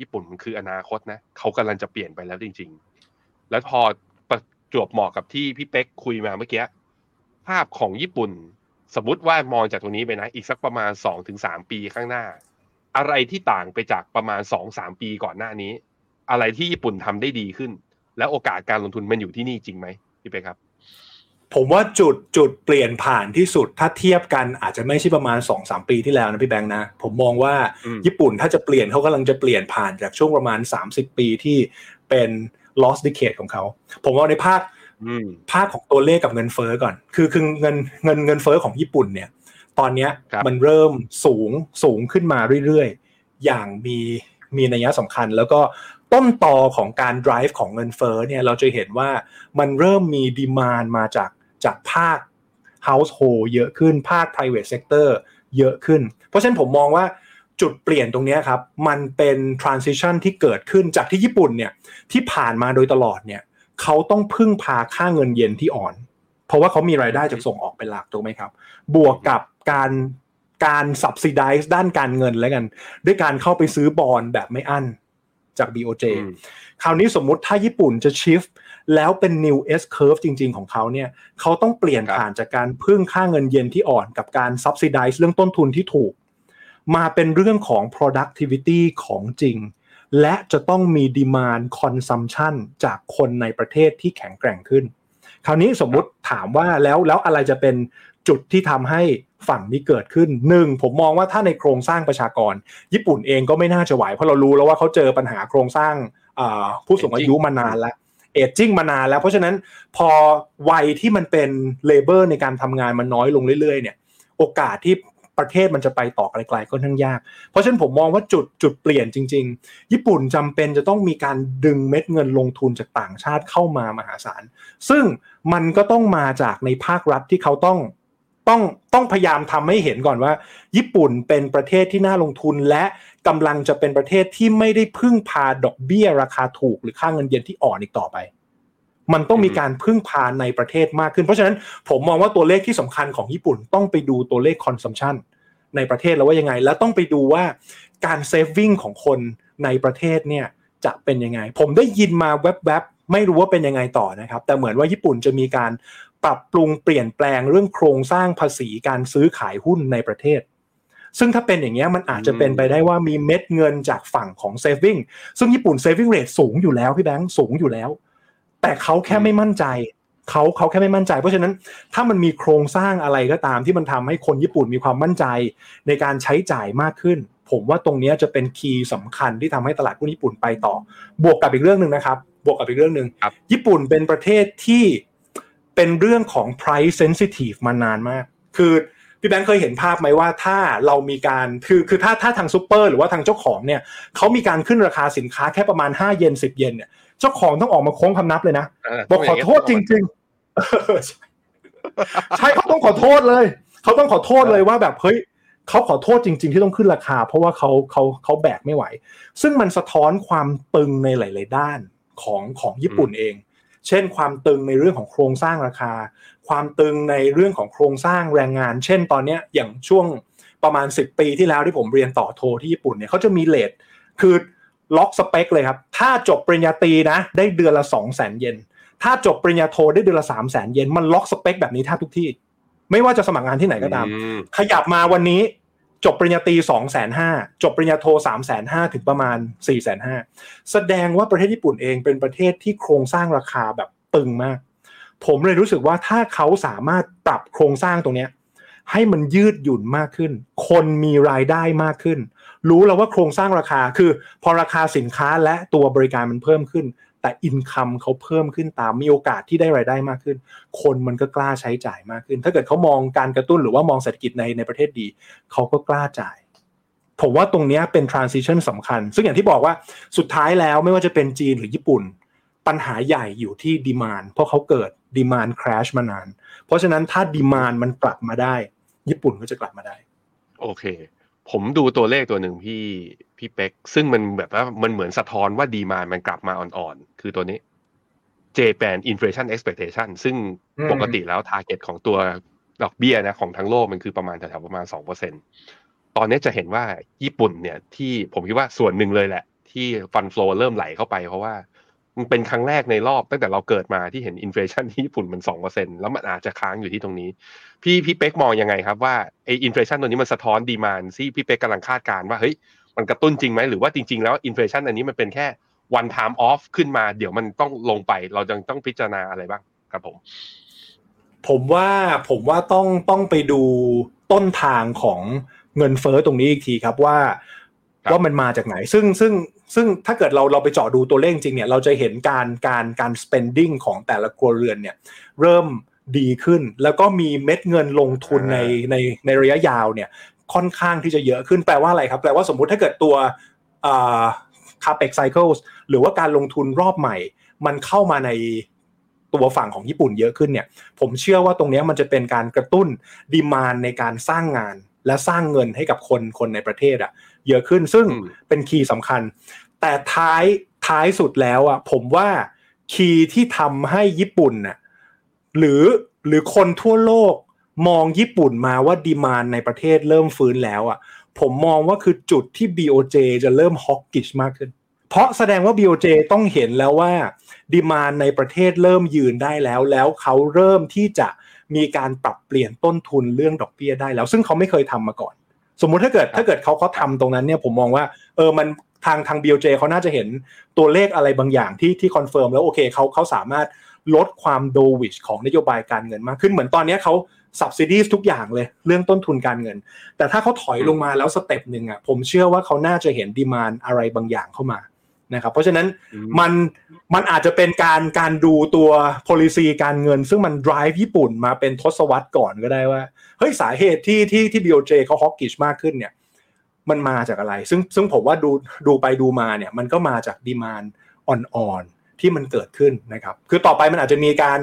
Speaker 2: ญี่ปุ่นมันคืออนาคตนะเขากำลังจะเปลี่ยนไปแล้วจริง ๆ แล้วพอประจวบเหมาะกับที่พี่เป๊กคุยมาเมื่อกี้ภาพของญี่ปุ่น สมมติว่ามองจากตรงนี้ไปนะ อีกสักประมาณสองถึงสามปีข้างหน้า อะไรที่ต่างไปจากประมาณสองสามปีก่อนหน้านี้ อะไรที่ญี่ปุ่นทำได้ดีขึ้น แล้วโอกาสการลงทุนมันอยู่ที่นี่จริงไหมพี่เป๊กครับ
Speaker 3: ผมว่าจุดจุดเปลี่ยนผ่านที่สุดถ้าเทียบกันอาจจะไม่ใช่ประมาณ2อสปีที่แล้วนะพี่แบงค์นะผมมองว่า
Speaker 2: อืม
Speaker 3: ญี่ปุ่นถ้าจะเปลี่ยนเขากำลังจะเปลี่ยนผ่านจากช่วงประมาณ30ปีที่เป็น lost decade ของเขาผมว่าในภาค
Speaker 2: อืม
Speaker 3: ภาคของตัวเลขกับเงินเฟ้อก่อน คือคือเงินเงินเงินเฟ้อของญี่ปุ่นเนี่ย ตอนเนี้ย
Speaker 2: ครับ
Speaker 3: มันเริ่มสูงสูงขึ้นมาเรื่อยๆ อย่างมีมีนัยสำคัญ แล้วก็ต้นตอของการ drive ของเงินเฟ้อเนี่ยเราจะเห็นว่ามันเริ่มมีดีมานมาจากจากภาค household เยอะขึ้นภาค private sector เยอะขึ้น เพราะฉะนั้นผมมองว่าจุดเปลี่ยนตรงเนี้ยครับ มันเป็น transition ที่เกิดขึ้นจากที่ญี่ปุ่นเนี่ยที่ผ่านมาโดยตลอดเนี่ยเขาต้องพึ่งพาค่าเงินเยนที่อ่อน เพราะว่าเขามีรายได้จากส่งออกเป็นหลักถูกไหมครับ บวกกับ การการ subsidize ด้านการเงินแล้วกัน ด้วยการเข้าไปซื้อบอลแบบไม่อั้นจาก BOJ
Speaker 2: อืม
Speaker 3: คราวนี้สมมุติถ้าญี่ปุ่นจะ shift แล้วเป็น new S curve จริง ๆ ของเขาเนี่ยเขาต้องเปลี่ยน
Speaker 2: ครับ
Speaker 3: ผ่านจากการพึ่งค่าเงินเยนที่อ่อนกับการ subsidize เรื่องต้นทุนที่ถูก มาเป็นเรื่องของ productivity ของจริง และจะต้องมี demand consumption จากคนในประเทศที่แข็งแกร่งขึ้น คราวนี้สมมุติถามว่าแล้วแล้วอะไรจะเป็นจุดที่ทำให้ ฝั่งนี้เกิดขึ้นหนึ่งผมมองว่าถ้าในโครงสร้างประชากร ญี่ปุ่นเองก็ไม่น่าจะไหวเพราะเรารู้แล้วว่าเขาเจอปัญหาโครงสร้างผู้สูงอายุมานานแล้วเอจจิ้งมานานแล้ว เพราะฉะนั้นพอวัยที่มันเป็นเลเบอร์ในการทำงานมันน้อยลงเรื่อยๆเนี่ย โอกาสที่ประเทศมันจะไปต่อไกลๆก็ทั้งยาก เพราะฉะนั้นผมมองว่าจุดจุดเปลี่ยนจริง ๆ ญี่ปุ่นจำเป็นจะต้องมีการดึงเม็ดเงินลงทุนจากต่างชาติเข้ามามหาศาล ซึ่งมันก็ต้องมาจากในภาครัฐที่เขาต้อง ต้องต้องพยายามทำให้เห็นก่อนว่า ญี่ปุ่นเป็นประเทศที่น่าลงทุนและกำลังจะเป็นประเทศที่ไม่ได้พึ่งพาดอกเบี้ยราคาถูกหรือค่าเงินเยนที่อ่อนอีกต่อไป มันต้องมีการพึ่งพาในประเทศมากขึ้น เพราะฉะนั้นผมมองว่าตัวเลขที่สำคัญของญี่ปุ่นต้องไปดูตัวเลข consumption ในประเทศแล้วว่ายังไง แล้วต้องไปดูว่าการ saving ของคนในประเทศเนี่ยจะเป็นยังไง ผมได้ยินมาแวบๆไม่รู้ว่าเป็นยังไงต่อนะครับ แต่เหมือนว่าญี่ปุ่นจะมีการ ปรับปรุงเปลี่ยนแปลงเรื่องโครงสร้างภาษีการซื้อขายหุ้นในประเทศ ซึ่งถ้าเป็นอย่างเงี้ยมันอาจจะเป็นไปได้ว่ามีเม็ดเงินจากฝั่งของ saving ซึ่งญี่ปุ่น saving rate สูงอยู่แล้วพี่แบงค์สูงอยู่แล้ว แต่เขาแค่ไม่มั่นใจเขาเขาแค่ไม่มั่นใจ เพราะฉะนั้นถ้ามันมีโครงสร้างอะไรก็ตามที่มันทำให้คนญี่ปุ่นมีความมั่นใจในการใช้จ่ายมากขึ้น ผมว่าตรงเนี้ยจะเป็น key สำคัญที่ทำให้ตลาดหุ้นญี่ปุ่นไปต่อ บวกกับอีกเรื่องหนึ่งนะครับ บวกกับอีกเรื่องหนึ่ง
Speaker 2: ครับ
Speaker 3: ญี่ปุ่นเป็นประเทศที่ เป็นเรื่องของ price sensitive มานานมาก คือพี่แบงค์เคยเห็นภาพไหมว่าถ้าเรามีการคือคือถ้าถ้าทางซูเปอร์หรือว่าทางเจ้าของเนี่ยเขามีการขึ้นราคาสินค้าแค่ประมาณ5เยน10 เยนเนี่ยเจ้าของต้องออกมาโค้งคำนับเลยนะาบอกขอโทษจริงๆเออใช่ใช่เขาต้องขอโทษเลยเขาต้องขอโทษเลยว่าแบบเฮ้ยเขาขอโทษจริง ๆ ที่ต้องขึ้นราคา เพราะว่าเขาเขาเขาแบกไม่ไหว ซึ่งมันสะท้อนความตึงในหลาย ๆ ด้านของของญี่ปุ่นเอง เช่น ความตึงในเรื่องของโครงสร้างราคา ความตึงในเรื่องของโครงสร้างแรงงาน เช่น ตอนเนี้ยอย่างช่วงประมาณ 10 ปีที่แล้วที่ผมเรียนต่อโทที่ญี่ปุ่นเนี่ยเขาจะมีเลทคือล็อกสเปคเลยครับ ถ้าจบปริญญาตรีนะได้เดือนละ 2 0 0 0 0 0 เยน ถ้าจบปริญญาโทได้เดือนละ 3 0 0 0 0 0 เยน มันล็อกสเปคแบบนี้แทบทุกที่ ไม่ว่าจะสมัครงานที่ไหนก็ตาม
Speaker 2: อืม
Speaker 3: ขยับมาวันนี้ จบปริญญาตรี2 5 0 0 0จบปริญญาโท3 5 0 0 0ถึงประมาณ4 5 0 0 0แสดงว่าประเทศญี่ปุ่นเองเป็นประเทศที่โครงสร้างราคาแบบตึงมาก ผมเลยรู้สึกว่าถ้าเขาสามารถปรับโครงสร้างตรงนี้ให้มันยืดหยุ่นมากขึ้น คนมีรายได้มากขึ้น รู้แล้วว่าโครงสร้างราคาคือ พอราคาสินค้าและตัวบริการมันเพิ่มขึ้น แต่อินคัมเขาเพิ่มขึ้นตามมีโอกาสที่ได้รายได้มากขึ้น คนมันก็กล้าใช้จ่ายมากขึ้น ถ้าเกิดเขามองการกระตุ้นหรือว่ามองเศรษฐกิจในในประเทศดีเขาก็กล้าจ่ายผมว่าตรงนี้เป็น transition สำคัญ ซึ่งอย่างที่บอกว่าสุดท้ายแล้วไม่ว่าจะเป็นจีนหรือญี่ปุ่น ปัญหาใหญ่อยู่ที่ demand เพราะเขาเกิด demand crash มานาน เพราะฉะนั้นถ้า demand มันกลับมาได้ ญี่ปุ่นก็จะกลับมาได้
Speaker 2: โอเค ผมดูตัวเลขตัวหนึ่งพี่พี่เป็กซึ่งมันแบบว่ามันเหมือนสะท้อนว่าดีมามันกลับมาอ่อนๆ คือตัวนี้ Japan Inflation Expectation ซึ่ง
Speaker 3: อืม
Speaker 2: ปกติแล้ว target ของตัวดอกเบี้ยนะของทั้งโลกมันคือประมาณแถวๆประมาณสองเปอร์เซ็นตอนนี้จะเห็นว่าญี่ปุ่นเนี่ยที่ผมคิดว่าส่วนหนึ่งเลยแหละ ที่ฟันฟลอเริ่มไหลเข้าไปเพราะว่า มันเป็นครั้งแรกในรอบตั้งแต่เราเกิดมาที่เห็น inflation ที่ญี่ปุ่นมันสองเปอร์เซ็นต์แล้วมันอาจจะค้างอยู่ที่ตรงนี้ พี่พี่เป๊กมองยังไงครับว่าไอ inflation ตัวนี้มันสะท้อน demand ที่พี่เป๊กกำลังคาดการณ์ว่าเฮ้ยมันกระตุ้นจริงไหมหรือว่าจริง ๆ แล้ว inflation อันนี้มันเป็นแค่ one time off ขึ้นมา เดี๋ยวมันต้องลงไปเราจะต้องพิจารณาอะไรบ้างครับผม
Speaker 3: ผมว่าผมว่าต้องต้องไปดูต้นทางของเงินเฟ้อตรงนี้อีกทีครับว่า
Speaker 2: ครับ
Speaker 3: ว่ามันมาจากไหน ซึ่งซึ่ง ซึ่งถ้าเกิดเราเราไปเจาะดูตัวเลขจริงเนี่ยเราจะเห็นการการการ spending ของแต่ละครัวเรือนเนี่ยเริ่มดีขึ้น แล้วก็มีเม็ดเงินลงทุนในในในระยะยาวเนี่ยค่อนข้างที่จะเยอะขึ้นแปลว่าอะไรครับแปลว่าสมมุติถ้าเกิดตัวอ่า capex cycles หรือว่าการลงทุนรอบใหม่ มันเข้ามาในตัวฝั่งของญี่ปุ่นเยอะขึ้นเนี่ย ผมเชื่อว่าตรงเนี้ยมันจะเป็นการกระตุ้นdemand ในการสร้างงานและสร้างเงินให้กับคนคนในประเทศอะ เยอะขึ้น ซึ่ง
Speaker 2: อืม
Speaker 3: เป็น key สำคัญ แต่ท้ายท้ายสุดแล้วอะผมว่า key ที่ทำให้ญี่ปุ่นน่ะหรือหรือคนทั่วโลกมองญี่ปุ่นมาว่า demand ในประเทศเริ่มฟื้นแล้วอะผมมองว่าคือจุดที่ BOJ จะเริ่ม hawkish มากขึ้น เพราะแสดงว่า BOJ ต้องเห็นแล้วว่า demand ในประเทศเริ่มยืนได้แล้ว แล้วเขาเริ่มที่จะมีการปรับเปลี่ยนต้นทุนเรื่องดอกเบี้ยได้แล้ว ซึ่งเขาไม่เคยทำมาก่อน สมมุติถ้าเกิดถ้าเกิดเขาเขาทำตรงนั้นเนี่ยผมมองว่าเออมันทางทาง BOJ เขาน่าจะเห็นตัวเลขอะไรบางอย่างที่ที่ confirm แล้วโอเคเขาเขาสามารถลดความ dovish ของนโยบายการเงินมากขึ้นเหมือนตอนเนี้ยเขา subsidize ทุกอย่างเลยเรื่องต้นทุนการเงิน แต่ถ้าเขาถอยลงมาแล้ว step หนึ่งอะผมเชื่อว่าเขาน่าจะเห็น demand อะไรบางอย่างเข้ามา นะครับ เพราะฉะนั้น
Speaker 2: อืม
Speaker 3: มันมันอาจจะเป็นการการดูตัว policy การเงิน ซึ่งมัน drive ญี่ปุ่นมาเป็นทศวรรษก่อนก็ได้ว่า เฮ้ยสาเหตุที่ที่ที่ BOJ เขาฮอกกิชมากขึ้นเนี่ย มันมาจากอะไร ซึ่งซึ่งผมว่าดูดูไปดูมาเนี่ย มันก็มาจากดีมานอ่อนๆที่มันเกิดขึ้นนะครับ คือต่อไปมันอาจจะมีการ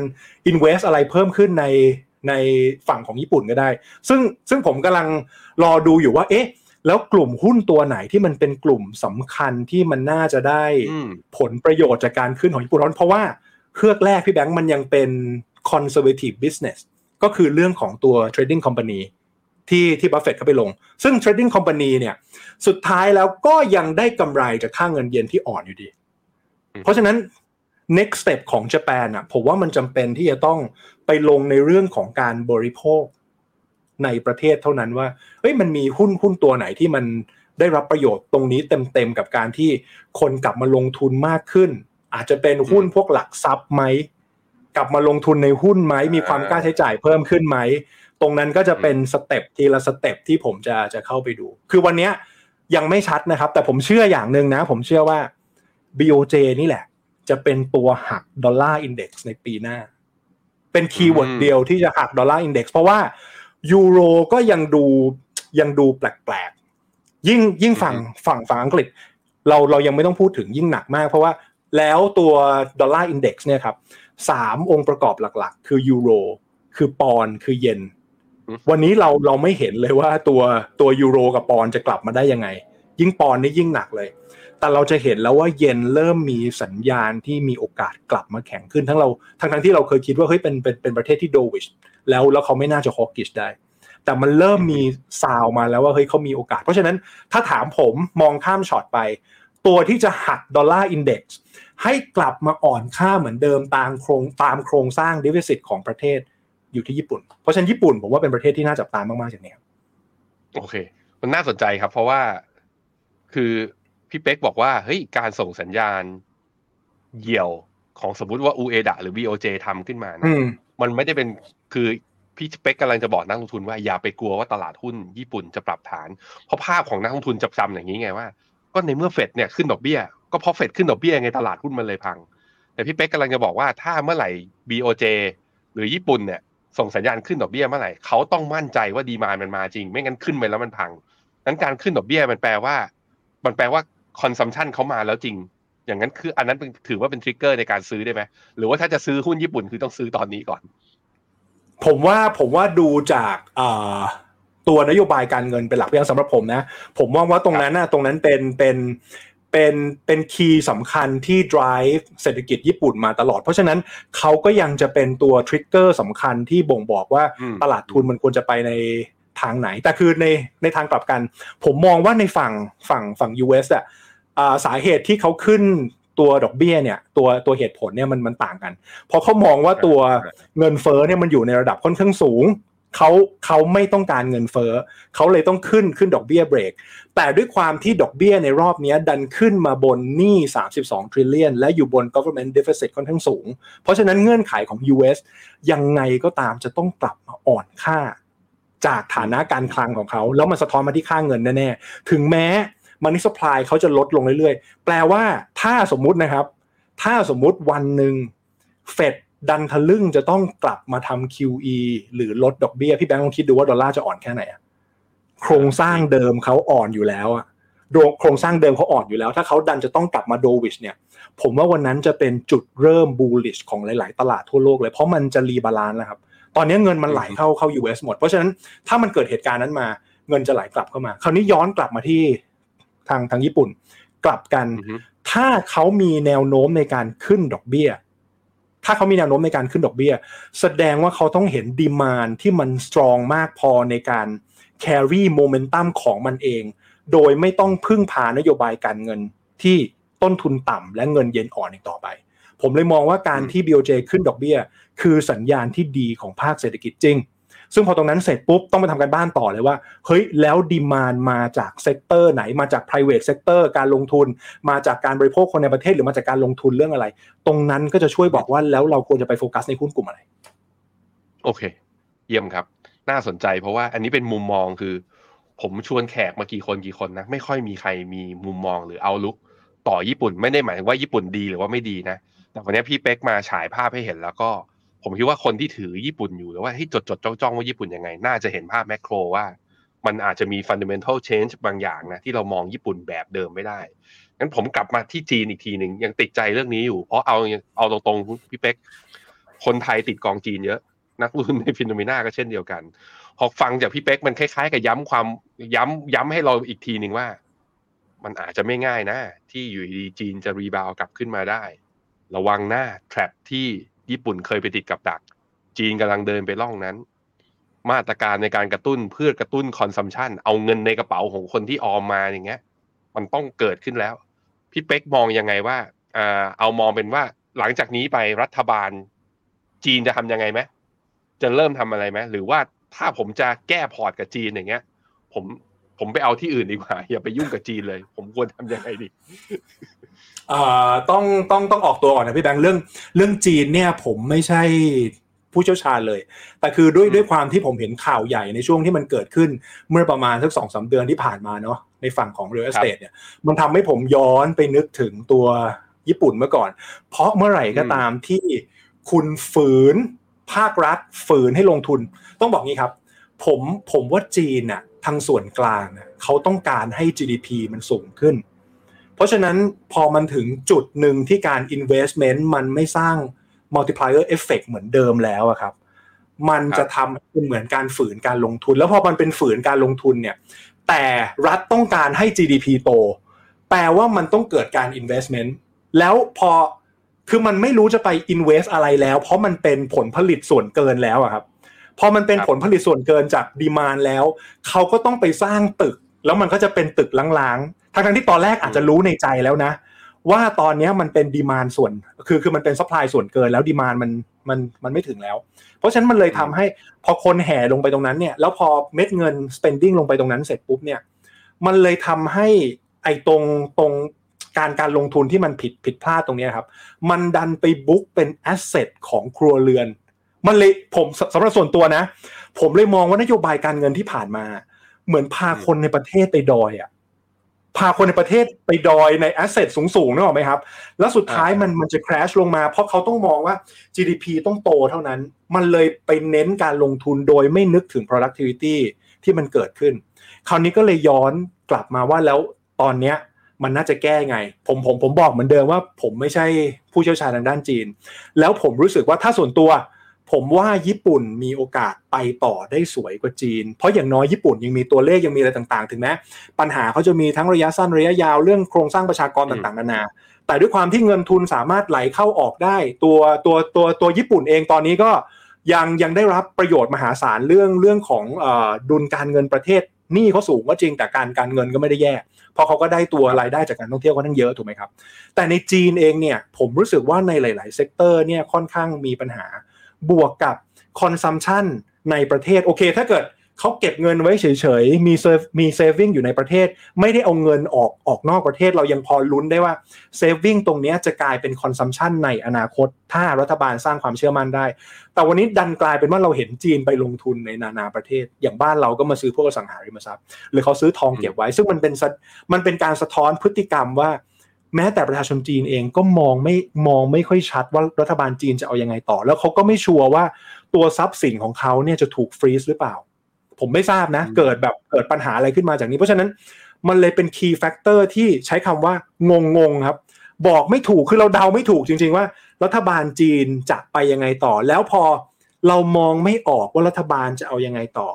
Speaker 3: invest อะไรเพิ่มขึ้นในในฝั่งของญี่ปุ่นก็ได้ ซึ่งซึ่งผมกำลังรอดูอยู่ว่า เอ๊ะ แล้วกลุ่มหุ้นตัวไหนที่มันเป็นกลุ่มสำคัญที่มันน่าจะได้
Speaker 2: อืม
Speaker 3: ผลประโยชน์จากการขึ้นของญี่ปุ่นเพราะว่าเครือกแรกพี่แบงค์มันยังเป็น conservative business ก็คือเรื่องของตัว trading company ที่ที่บัฟเฟตเข้าไปลง ซึ่ง trading company เนี่ย สุดท้ายแล้วก็ยังได้กำไรจากค่าเงินเยนที่อ่อนอยู่ดี
Speaker 2: อืม
Speaker 3: เพราะฉะนั้น next step ของญี่ปุ่นอะผมว่ามันจำเป็นที่จะต้องไปลงในเรื่องของการบริโภค ในประเทศเท่านั้นว่าเฮ้ยมันมีหุ้นหุ้นตัวไหนที่มันได้รับประโยชน์ตรงนี้เต็มๆกับการที่คนกลับมาลงทุนมากขึ้น อาจจะเป็นหุ้นพวกหลักทรัพย์ไหมกลับมาลงทุนในหุ้นไหมมีความกล้าใช้จ่ายเพิ่มขึ้นไหมตรงนั้นก็จะเป็น step ทีละ step ที่ผมจะจะเข้าไปดู คือวันนี้ยังไม่ชัดนะครับ แต่ผมเชื่ออย่างหนึ่งนะ ผมเชื่อว่า BOJ นี่แหละ จะเป็นตัวหัก dollar index ในปีหน้า เป็น keyword เดียวที่จะหัก dollar index เพราะว่า ยูโรก็ยังดูยังดูแปลกๆ ยิ่งยิ่งฝั่งฝั่งฝั่งอังกฤษ เราเรายังไม่ต้องพูดถึงยิ่งหนักมาก เพราะว่าแล้วตัว dollar index เนี่ยครับสามองค์ประกอบหลักๆ คือยูโรคือปอนด์คือเยน
Speaker 2: อืม
Speaker 3: วันนี้เราเราไม่เห็นเลยว่าตัวตัวยูโรกับปอนด์จะกลับมาได้ยังไง ยิ่งปอนด์นี่ยิ่งหนักเลย แต่เราจะเห็นแล้วว่าเยนเริ่มมีสัญญาณที่มีโอกาสกลับมาแข็งขึ้นทั้งเราทั้งทั้งที่เราเคยคิดว่าเฮ้ยเป็นเป็นเป็นประเทศที่ dovish แล้วแล้วเขาไม่น่าจะ hawkish ได้ แต่มันเริ่มมีซาวมาแล้วว่าเฮ้ยเขามีโอกาส เพราะฉะนั้นถ้าถามผมมองข้ามช็อตไป ตัวที่จะหัก dollar index ให้กลับมาอ่อนค่าเหมือนเดิมตามโครงตามโครงสร้าง deficit ของประเทศอยู่ที่ญี่ปุ่น เพราะฉะนั้นญี่ปุ่นผมว่าเป็นประเทศที่น่าจับตามากๆจากนี้
Speaker 2: โอเค มันน่าสนใจครับ เพราะว่าคือ พี่เป๊กบอกว่าเฮ้ยการส่งสัญญาณเหี่ยวของสมมติว่า u ูเอดะหรือ BOJ ทำขึ้นมานะ
Speaker 3: อืม
Speaker 2: มันไม่ได้เป็นคือพี่เป๊กกำลังจะบอกนักลงทุนว่าอย่าไปกลัวว่าตลาดหุ้นญี่ปุ่นจะปรับฐาน เพราะภาพของนักลงทุนจับจำอย่างนี้ไงว่า ก็ในเมื่อเฟดเนี่ยขึ้นดอกเบี้ย ก็เพราะเฟดขึ้นดอกเบี้ยไงตลาดหุ้นมันเลยพัง แต่พี่เป๊กกำลังจะบอกว่าถ้าเมื่อไหร่ BOJ หรือญี่ปุ่นเนี่ยส่งสัญญาณขึ้นดอกเบี้ยเมื่อไหร่เขาต้องมั่นใจว่าดีมานมันมาจริง ไม่งั้นขึ้นไปแล้วมันพังนั้นการขึ้นดอกเบี้ยมันแปลว่า มันแปลว่า consumption เขามาแล้วจริง อย่างนั้นคืออันนั้นเป็นถือว่าเป็น trigger ในการซื้อได้ไหมหรือว่าถ้าจะซื้อหุ้นญี่ปุ่นคือต้องซื้อตอนนี้ก่อน
Speaker 3: ผมว่าผมว่าดูจากอ่าตัวนโยบายการเงินเป็นหลักอย่างสำหรับผมนะ ผมมองว่าตรงนั้นนะตรงนั้นเป็นเป็นเป็นเป็น key สำคัญที่ drive เศรษฐกิจญี่ปุ่นมาตลอด เพราะฉะนั้นเขาก็ยังจะเป็นตัว trigger สำคัญที่บ่งบอกว่า
Speaker 2: อืม
Speaker 3: ตลาดทุนมันควรจะไปในทางไหน แต่คือในในทางกลับกัน ผมมองว่าในฝั่งฝั่งฝั่ง US อะอ่า สาเหตุที่เขาขึ้นตัวดอกเบี้ยเนี่ยตัวตัวเหตุผลเนี่ยมันมันต่างกัน เพราะเขามองว่าตัวเงินเฟ้อเนี่ยมันอยู่ในระดับค่อนข้างสูงเขาเขาไม่ต้องการเงินเฟ้อเขาเลยต้องขึ้นขึ้นดอกเบี้ยเบรก แต่ด้วยความที่ดอกเบี้ยในรอบนี้ดันขึ้นมาบนหนี้ 32 trillion และอยู่บน government deficit ค่อนข้างสูง เพราะฉะนั้นเงื่อนไขของ US ยังไงก็ตามจะต้องกลับมาอ่อนค่า จากฐานะการคลังของเขา แล้วมันสะท้อนมาที่ค่าเงินแน่ๆถึงแม้ มันนี่สป라이เขาจะลดลงเรื่อยๆ แปลว่าถ้าสมมุตินะครับ ถ้าสมมุติวันหนึ่งเฟดดันทะลึ่งจะต้องกลับมาทำ QE หรือลดดอกเบี้ย พี่แบงค์ลองคิดดูว่าดอลลาร์จะอ่อนแค่ไหนอะโครงสร้างเดิมเขาอ่อนอยู่แล้วอะโครงสร้างเดิมเขาอ่อนอยู่แล้ว ถ้าเขาดันจะต้องกลับมาโดวิชเนี่ย ผมว่าวันนั้นจะเป็นจุดเริ่ม bullish ของหลาย ๆ ตลาดทั่วโลกเลยเพราะมันจะ rebalance แล้วครับ ตอนนี้เงินมันไหลเข้าเข้า US หมด เพราะฉะนั้นถ้ามันเกิดเหตุการณ์นั้นมาเงินจะไหลกลับเข้ามา คราวนี้ย้อนกลับมาที่ ทางทางญี่ปุ่น กลับกัน ถ้าเขามีแนวโน้มในการขึ้นดอกเบี้ย ถ้าเขามีแนวโน้มในการขึ้นดอกเบี้ย แสดงว่าเขาต้องเห็น demand ที่มัน strong มากพอในการ carry momentum ของมันเอง โดยไม่ต้องพึ่งพานโยบายการเงินที่ต้นทุนต่ำและเงินเยนอ่อนอีกต่อไป ผมเลยมองว่าการที่ BOJ ขึ้นดอกเบี้ย คือสัญญาณที่ดีของภาคเศรษฐกิจจริง ซึ่งพอตรงนั้นเสร็จปุ๊บต้องไปทำการบ้านต่อเลยว่า เฮ้ยแล้ว demand มาจาก sector ไหนมาจาก private sector การลงทุน มาจากการบริโภคคนในประเทศหรือมาจากการลงทุนเรื่องอะไร ตรงนั้นก็จะช่วยบอกว่าแล้วเราควรจะไปโฟกัสในหุ้นกลุ่มอะไร
Speaker 2: โอเค เยี่ยมครับ น่าสนใจเพราะว่าอันนี้เป็นมุมมองคือ ผมชวนแขกมากี่คนกี่คนนะไม่ค่อยมีใครมีมุมมองหรือเอาลุกต่อญี่ปุ่นไม่ได้หมายถึงว่าญี่ปุ่นดีหรือว่าไม่ดีนะแต่วันนี้พี่เป๊กมาฉายภาพให้เห็นแล้วก็ ผมคิดว่าคนที่ถือญี่ปุ่นอยู่หรือว่าให้จดจดจ้องจ้องว่าญี่ปุ่นยังไง น่าจะเห็นภาพแมกโรว่า มันอาจจะมี fundamental change บางอย่างนะ ที่เรามองญี่ปุ่นแบบเดิมไม่ได้งั้นผมกลับมาที่จีนอีกทีหนึ่งยังติดใจเรื่องนี้อยู่ เพราะเอาเอาตรงๆพี่เป๊กคนไทยติดกองจีนเยอะ นักลงทุนใน Finnomena ก็เช่นเดียวกันพอฟังจากพี่เป๊กมันคล้ายๆ กับย้ำความย้ำย้ำให้เราอีกทีหนึ่งว่า มันอาจจะไม่ง่ายนะ ที่อยู่ดีจีนจะ rebound กลับขึ้นมาได้ ระวังหน้า trap ที่ ญี่ปุ่นเคยไปติดกับดัก จีนกำลังเดินไปร่องนั้น มาตรการในการกระตุ้นเพื่อกระตุ้น consumption เอาเงินในกระเป๋าของคนที่ออมมาอย่างเงี้ย มันต้องเกิดขึ้นแล้ว พี่เป๊กมองยังไงว่าอ่าเอามองเป็นว่าหลังจากนี้ไปรัฐบาล จีนจะทำยังไงไหมจะเริ่มทำอะไรไหมหรือว่าถ้าผมจะแก้พอร์ตกับจีนอย่างเงี้ย ผม ผมไปเอาที่อื่นดีกว่า อย่าไปยุ่งกับจีนเลย ผมควรทำยังไงดี
Speaker 3: อ่าต้องต้องต้องออกตัวก่อนนะพี่แบงค์เรื่องเรื่องจีนเนี่ยผมไม่ใช่ผู้เชี่ยวชาญเลย แต่คือด้วยด้วยความที่ผมเห็นข่าวใหญ่ในช่วงที่มันเกิดขึ้นเมื่อประมาณสักสองสาเดือนที่ผ่านมาเนาะในฝั่งของ real estate เนี่ยมันทำให้ผมย้อนไปนึกถึงตัวญี่ปุ่นเมื่อก่อน เพราะเมื่อไหร่ก็ตามที่คุณฝืนภาครัฐฝืนให้ลงทุน ต้องบอกงี้ครับ ผมผมว่าจีนน่ะ ทางส่วนกลางน่ะเขาต้องการให้ GDP มันสูงขึ้น เพราะฉะนั้นพอมันถึงจุดหนึ่งที่การ investment มันไม่สร้าง multiplier effect เหมือนเดิมแล้วอะครับ มันจะทำเป็นเหมือนการฝืนการลงทุน แล้วพอมันเป็นฝืนการลงทุนเนี่ย แต่รัฐต้องการให้ GDP โต แปลว่ามันต้องเกิดการ investment แล้วพอคือมันไม่รู้จะไป invest อะไรแล้ว เพราะมันเป็นผลผลิตส่วนเกินแล้วอะครับ พอมันเป็นผลผลิตส่วนเกินจากดีมานแล้ว เขาก็ต้องไปสร้างตึก แล้วมันก็จะเป็นตึกล้างๆทั้งๆที่ตอนแรกอาจจะรู้ในใจแล้วนะ ว่าตอนนี้มันเป็นดีมานส่วน คือคือมันเป็น supply ส่วนเกินแล้ว demand มันมันมันไม่ถึงแล้ว เพราะฉะนั้นมันเลยทำให้พอคนแห่ลงไปตรงนั้นเนี่ย แล้วพอเม็ดเงิน spending ลงไปตรงนั้นเสร็จปุ๊บเนี่ย มันเลยทำให้ไอ้ตรงตรงการการลงทุนที่มันผิดผิดพลาดตรงนี้ครับ มันดันไป book เป็น asset ของครัวเรือน มันเลยผมสำหรับส่วนตัวนะ ผมเลยมองว่านโยบายการเงินที่ผ่านมา เหมือนพาคนในประเทศไปดอยอะพาคนในประเทศไปดอยในแอสเซทสูงๆนึกออกไหมครับ แล้วสุดท้ายมันมันจะ crash ลงมาเพราะเขาต้องมองว่า GDP ต้องโตเท่านั้น มันเลยไปเน้นการลงทุนโดยไม่นึกถึง productivity ที่มันเกิดขึ้น คราวนี้ก็เลยย้อนกลับมาว่าแล้วตอนเนี้ยมันน่าจะแก้ไง ผมผมผมบอกเหมือนเดิมว่า ผมไม่ใช่ผู้เชี่ยวชาญทางด้านจีน แล้วผมรู้สึกว่าถ้าส่วนตัว ผมว่าญี่ปุ่นมีโอกาสไปต่อได้สวยกว่าจีน เพราะอย่างน้อยญี่ปุ่นยังมีตัวเลขยังมีอะไรต่างๆ ถึงแม้ปัญหาเขาจะมีทั้งระยะสั้นระยะยาวเรื่องโครงสร้างประชากรต่างๆนานา แต่ด้วยความที่เงินทุนสามารถไหลเข้าออกได้ ตัวตัวตัวตัวญี่ปุ่นเองตอนนี้ก็ยังยังได้รับประโยชน์มหาศาลเรื่องเรื่องของดุลการเงินประเทศหนี้เขาสูงก็จริงแต่การการเงินก็ไม่ได้แย่เพราะเขาก็ได้ตัวรายได้จากการท่องเที่ยวก็ทั้งเยอะถูกไหมครับ แต่ในจีนเองเนี่ยผมรู้สึกว่าในหลาย ๆ sector เนี่ยค่อนข้างมีปัญหา บวกกับ consumptionในประเทศโอเค ถ้าเกิดเขาเก็บเงินไว้เฉยๆ มี save มี saving อยู่ในประเทศ ไม่ได้เอาเงินออกออกนอกประเทศเรายังพอลุ้นได้ว่า saving ตรงนี้จะกลายเป็น consumption ในอนาคต ถ้ารัฐบาลสร้างความเชื่อมั่นได้ แต่วันนี้ดันกลายเป็นว่าเราเห็นจีนไปลงทุนในนานาประเทศ อย่างบ้านเราก็มาซื้อพวกอสังหาริมทรัพย์ หรือเขาซื้อทองเก็บไว้ ซึ่งมันเป็นมันเป็นการสะท้อนพฤติกรรมว่า แม้แต่ประชาชนจีนเองก็มองไม่มองไม่ค่อยชัดว่ารัฐบาลจีนจะเอายังไงต่อ แล้วเขาก็ไม่ชัวร์ว่าตัวทรัพย์สินของเขาเนี่ยจะถูก freeze หรือเปล่า ผมไม่ทราบนะ เกิดแบบเกิดปัญหาอะไรขึ้นมาจากนี้ เพราะฉะนั้นมันเลยเป็น key factor ที่ใช้คำว่างงงๆครับ บอกไม่ถูกคือเราเดาไม่ถูกจริง ๆ ว่า รัฐบาลจีนจะไปยังไงต่อ แล้วพอเรามองไม่ออกว่ารัฐบาลจะเอายังไงต่อ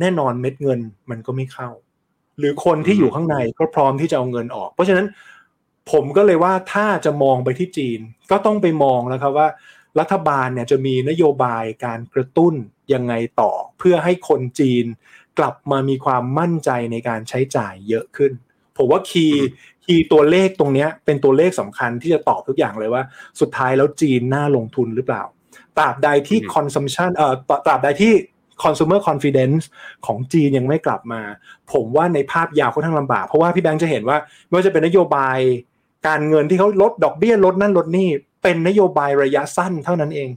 Speaker 3: แน่นอนเม็ดเงินมันก็ไม่เข้า หรือคนที่อยู่ข้างในก็พร้อมที่จะเอาเงินออก เพราะฉะนั้น ผมก็เลยว่าถ้าจะมองไปที่จีน ก็ต้องไปมองแล้วครับว่า รัฐบาลเนี่ยจะมีนโยบายการกระตุ้นยังไงต่อ เพื่อให้คนจีนกลับมามีความมั่นใจในการใช้จ่ายเยอะขึ้น ผมว่า key key ตัวเลขตรงนี้เป็นตัวเลขสำคัญที่จะตอบทุกอย่างเลยว่า สุดท้ายแล้วจีนน่าลงทุนหรือเปล่าตราบใดที่ consumption เอ่อตราบใดที่ consumer confidence ของจีนยังไม่กลับมา ผมว่าในภาพยาวค่อนข้างลำบาก เพราะว่าพี่แบงค์จะเห็นว่าไม่ว่าจะเป็นนโยบาย การเงินที่เขาลดดอกเบี้ยลดนั่นลดนี่เป็นนโยบายระยะสั้นเท่านั้นเอง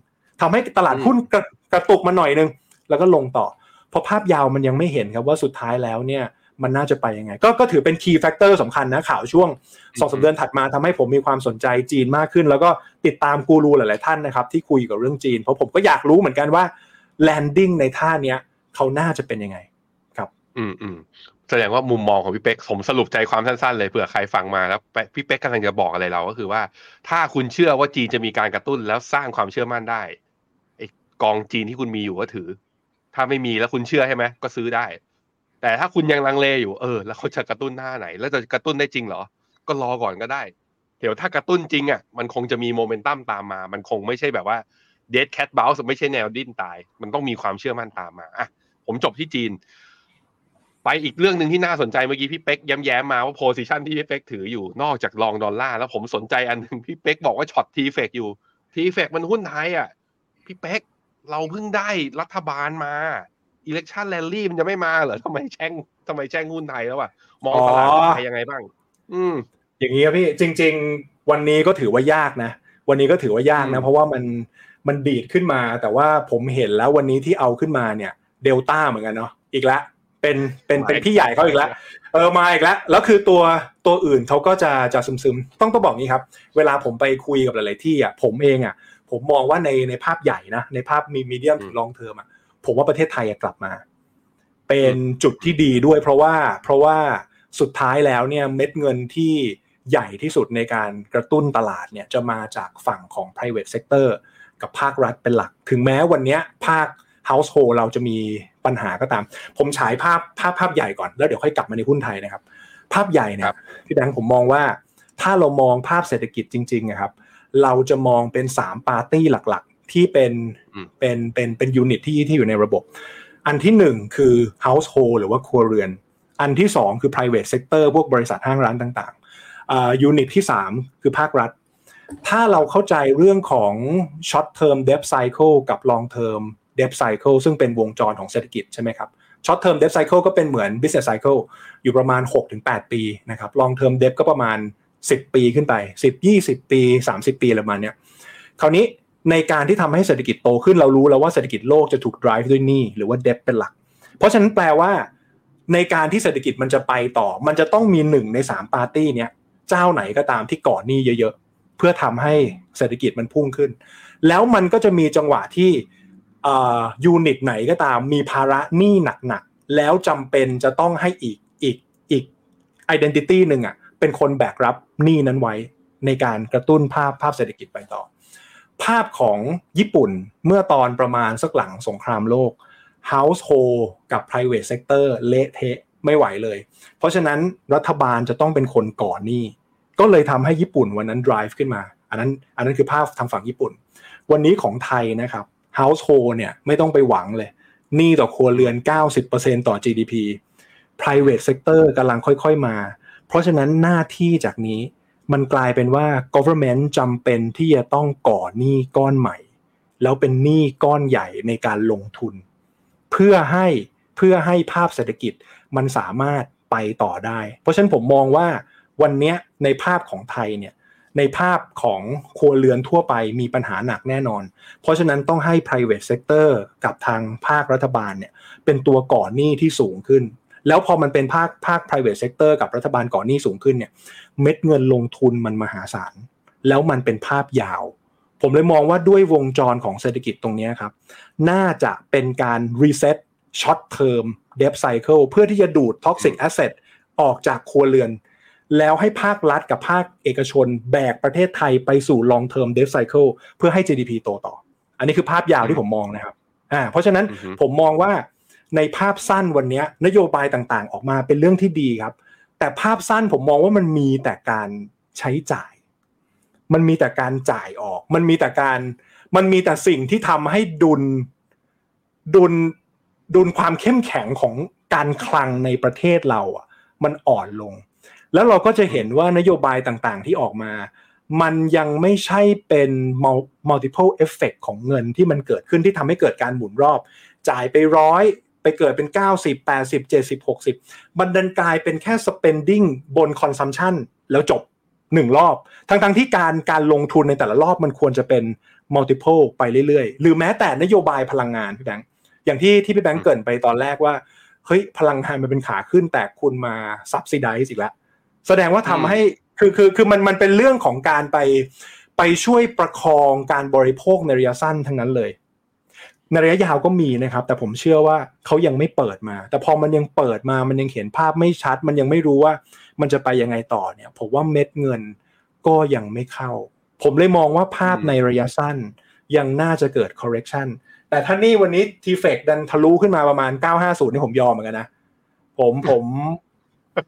Speaker 3: ทำให้ตลาดหุ้นกระกระตุกมาหน่อยนึง แล้วก็ลงต่อ เพราะภาพยาวมันยังไม่เห็นครับว่าสุดท้ายแล้วเนี่ยมันน่าจะไปยังไง ก็ก็ถือเป็น key factor สำคัญนะข่าวช่วงสองสาเดือนถัดมาทำให้ผมมีความสนใจจีนมากขึ้น แล้วก็ติดตามกูรูหลาย ๆ ท่านนะครับ ที่คุยกับเรื่องจีน เพราะผมก็อยากรู้เหมือนกันว่า landing ในท่าเนี้ยเขาน่าจะเป็นยังไง ครับ
Speaker 2: อืมอืม แสดงว่ามุมมองของพี่เป๊กผมสรุปใจความสั้นๆ เลยเผื่อใครฟังมาแล้วพี่เป๊กกำลังจะบอกอะไรเราก็คือว่า ถ้าคุณเชื่อว่าจีนจะมีการกระตุ้นแล้วสร้างความเชื่อมั่นได้ไอ้กองจีนที่คุณมีอยู่ก็ถือ ถ้าไม่มีแล้วคุณเชื่อใช่ไหมก็ซื้อได้ แต่ถ้าคุณยังลังเลอยู่เออ แล้วเขาจะกระตุ้นหน้าไหน แล้วจะกระตุ้นได้จริงเหรอ ก็รอก่อนก็ได้ เดี๋ยวถ้ากระตุ้นจริงอะมันคงจะมีโมเมนตัมตามมา มันคงไม่ใช่แบบว่าเดดแคทบ u ลส์ไม่ใช่แนวดิ้นตาย มันต้องมีความเชื่อมั่นตามมาอะผมจบที่จีน ไปอีกเรื่องหนึ่งที่น่าสนใจเมื่อกี้พี่เป๊กย้ำแย้มมาว่า position ที่พี่เป๊กถืออยู่นอกจาก long ดอลลาร์แล้วผมสนใจอันหนึ่งพี่เป๊กบอกว่า short TFEX อยู่ TFEX มันหุ้นไทยอะ พี่เป๊กเราเพิ่งได้รัฐบาลมา election rally มันจะไม่มาเหรอทำไมแช่งทำไมแช่งหุ้นไทยแล้วอะมองตลาดไทยยังไงบ้าง อืม
Speaker 3: อย่างนี้ครับพี่จริง ๆ วันนี้ก็ถือว่ายากนะ วันนี้ก็ถือว่ายากนะ เพราะว่ามันมันดีดขึ้นมา แต่ว่าผมเห็นแล้ววันนี้ที่เอาขึ้นมาเนี่ย เดลต้าเหมือนกันเนาะอีกแล้ว เป็นเป็นเป็นพี่ใหญ่เขาอีกแล้วเออมาอีกแล้วแล้วคือตัวตัวอื่นเขาก็จะจะซึมซึมต้องต้องบอกงี้ครับ เวลาผมไปคุยกับหลายๆที่อะผมเองอะ ผมมองว่าในในภาพใหญ่นะในภาพมีมีเดียมถึงลองเทอมอะผมว่าประเทศไทยกลับมา เป็นจุดที่ดีด้วย เพราะว่าเพราะว่าสุดท้ายแล้วเนี่ยเม็ดเงินที่ใหญ่ที่สุดในการกระตุ้นตลาดเนี่ยจะมาจากฝั่งของ private sector กับภาครัฐเป็นหลัก ถึงแม้วันนี้ภาค household เราจะมี ปัญหาก็ตาม ผมฉายภาพภาพภาพใหญ่ก่อนแล้วเดี๋ยวค่อยกลับมาในหุ้นไทยนะครับ ภาพใหญ่เนี่ยพี่แบงค์ผมมองว่าถ้าเรามองภาพเศรษฐกิจจริงๆนะครับ เราจะมองเป็น3ปาร์ตี้หลักๆ ที่เป็นเป็นเป็นเป็นยูนิตที่ที่อยู่ในระบบ อันที่1คือ household หรือว่าครัวเรือน อันที่2คือ private sector พวกบริษัทห้างร้านต่างๆยูนิตที่3คือภาครัฐ ถ้าเราเข้าใจเรื่องของ short term debt cycle กับ long term debt cycle ซึ่งเป็นวงจรของเศรษฐกิจใช่ไหมครับ short term debt cycle ก็เป็นเหมือน business cycle อยู่ประมาณ 6-8 ปีนะครับ long term debt ก็ประมาณ 10 ปีขึ้นไป 10 20 ปี 30 ปีอะไรประมาณเนี้ยคราวนี้ในการที่ทำให้เศรษฐกิจโตขึ้นเรารู้แล้วว่าเศรษฐกิจโลกจะถูก drive ด้วยหนี้หรือว่า debt เป็นหลัก เพราะฉะนั้นแปลว่าในการที่เศรษฐกิจมันจะไปต่อ มันจะต้องมีหนึ่งใน3ปาร์ตี้เนี้ยเจ้าไหนก็ตามที่ก่อหนี้เยอะๆ เพื่อทำให้เศรษฐกิจมันพุ่งขึ้น แล้วมันก็จะมีจังหวะที่ unit ไหนก็ตามมีภาระหนี้หนักๆ แล้วจำเป็นจะต้องให้อีกอีกอีก entity หนึ่งอะเป็นคนแบกรับหนี้นั้นไว้ในการกระตุ้นภาพภาพเศรษฐกิจไปต่อ ภาพของญี่ปุ่นเมื่อตอนประมาณสักหลังสงครามโลก Household กับ Private Sector เละเทะไม่ไหวเลย เพราะฉะนั้นรัฐบาลจะต้องเป็นคนก่อนหนี้ก็เลยทำให้ญี่ปุ่นวันนั้น drive ขึ้นมา อันนั้นอันนั้นคือภาพทางฝั่งญี่ปุ่น วันนี้ของไทยนะครับ household เนี่ยไม่ต้องไปหวังเลยหนี้ต่อครัวเรือน 90%ต่อ GDP private sector กำลังค่อยๆมา เพราะฉะนั้นหน้าที่จากนี้มันกลายเป็นว่า government จำเป็นที่จะต้องก่อหนี้ก้อนใหม่ แล้วเป็นหนี้ก้อนใหญ่ในการลงทุน เพื่อให้เพื่อให้ภาพเศรษฐกิจมันสามารถไปต่อได้ เพราะฉะนั้นผมมองว่าวันนี้ในภาพของไทยเนี่ย ในภาพของครัวเรือนทั่วไปมีปัญหาหนักแน่นอน เพราะฉะนั้นต้องให้ private sector กับทางภาครัฐบาลเนี่ยเป็นตัวก่อหนี้ที่สูงขึ้น แล้วพอมันเป็นภาคภาค private sector กับรัฐบาลก่อหนี้สูงขึ้นเนี่ยเม็ดเงินลงทุนมันมหาศาล แล้วมันเป็นภาพยาว ผมเลยมองว่าด้วยวงจรของเศรษฐกิจตรงนี้ครับ น่าจะเป็นการ reset short term debt cycle เพื่อที่จะดูด toxic asset ออกจากครัวเรือน แล้วให้ภาครัฐกับภาคเอกชนแบกประเทศไทยไปสู่ long term debt cycle เพื่อให้ GDP โตต่อ อันนี้คือภาพยาวที่ผมมองนะครับอ่าเพราะฉะนั้น
Speaker 2: อือฮึ
Speaker 3: ผมมองว่าในภาพสั้นวันนี้นโยบายต่างๆ ออกมาเป็นเรื่องที่ดีครับ แต่ภาพสั้นผมมองว่ามันมีแต่การใช้จ่าย มันมีแต่การจ่ายออก มันมีแต่การมันมีแต่สิ่งที่ทำให้ดุลดุลดุลความเข้มแข็งของการคลังในประเทศเราอะ มันอ่อนลง แล้วเราก็จะเห็นว่านโยบายต่างๆที่ออกมา มันยังไม่ใช่เป็น multiple effect ของเงินที่มันเกิดขึ้นที่ทำให้เกิดการหมุนรอบ จ่ายไปร้อยไปเกิดเป็น 90 80 70 60 มันดันกลายเป็นแค่ spending บน consumption แล้วจบหนึ่งรอบ ทั้งๆที่การการลงทุนในแต่ละรอบมันควรจะเป็น multiple ไปเรื่อยๆ หรือแม้แต่นโยบายพลังงานพี่แบงค์อย่างที่ที่พี่แบงค์เกินไปตอนแรกว่า เฮ้ย พลังงานมันเป็นขาขึ้นแต่คุณมา subsidize อีกแล้ว แสดงว่าทำให้คือคือคือมันมันเป็นเรื่องของการไปไปช่วยประคองการบริโภคในระยะสั้นทั้งนั้นเลย ในระยะยาวก็มีนะครับ แต่ผมเชื่อว่าเขายังไม่เปิดมา แต่พอมันยังเปิดมามันยังเห็นภาพไม่ชัด มันยังไม่รู้ว่ามันจะไปยังไงต่อเนี่ย ผมว่าเม็ดเงินก็ยังไม่เข้า ผมเลยมองว่าภาพในระยะสั้นยังน่าจะเกิด correction แต่ถ้านี่วันนี้ทีเฟกดันทะลุขึ้นมาประมาณ 950 นี่ผมยอมเหมือนกันนะ ผมผม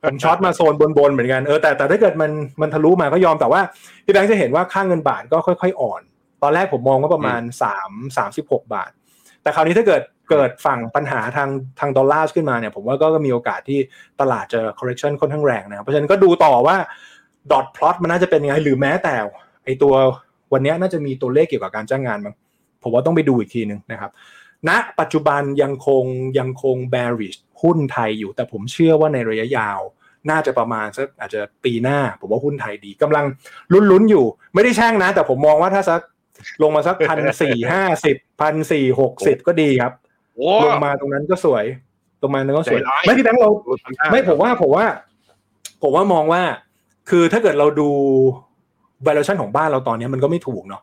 Speaker 3: ผมช็อตมาโซนบนๆเหมือนกันเออแต่แต่ถ้าเกิดมันมันทะลุมาก็ยอมแต่ว่าพี่แบงค์จะเห็นว่าค่างเงินบาทก็ค่อยๆอ่อน ตอนแรกผมมองว่าประมาณสามสามสิบหกบาท แต่คราวนี้ถ้าเกิดเกิดฝั่งปัญหาทางทางดอลลาร์ขึ้นมาเนี่ยผมว่าก็มีโอกาสที่ตลาดจะ correction ค่อนข้างแรงนะครับเพราะฉะนั้นก็ดูต่อว่า dot plot มันน่าจะเป็นยังไงหรือแม้แต่ไอตัววันนี้น่าจะมีตัวเลขเกี่ยวกับการจ้างงานมั้งผมว่าต้องไปดูอีกทีหนึ่งนะครับณปัจจุบันยังคงยังคง bearish หุ้นไทยอยู่ แต่ผมเชื่อว่าในระยะยาว น่าจะประมาณสักอาจจะปีหน้า ผมว่าหุ้นไทยดีกำลังลุ้นๆอยู่ ไม่ได้แช่งนะ แต่ผมมองว่าถ้าสักลงมาสักพันสี่ห้าสิบพันสี่หกสิบก็ดีครับ
Speaker 2: โอ้
Speaker 3: ลงมาตรงนั้นก็สวยตรงมาตรงนั้นก็สวย
Speaker 2: ใจร้าย
Speaker 3: ไม่พี่แบงค์เรา
Speaker 2: รู้ทำด้
Speaker 3: ไม่ผมว่าผมว่า ผมว่ามองว่า คือถ้าเกิดเราดู valuation ของบ้านเราตอนนี้มันก็ไม่ถูกเนาะ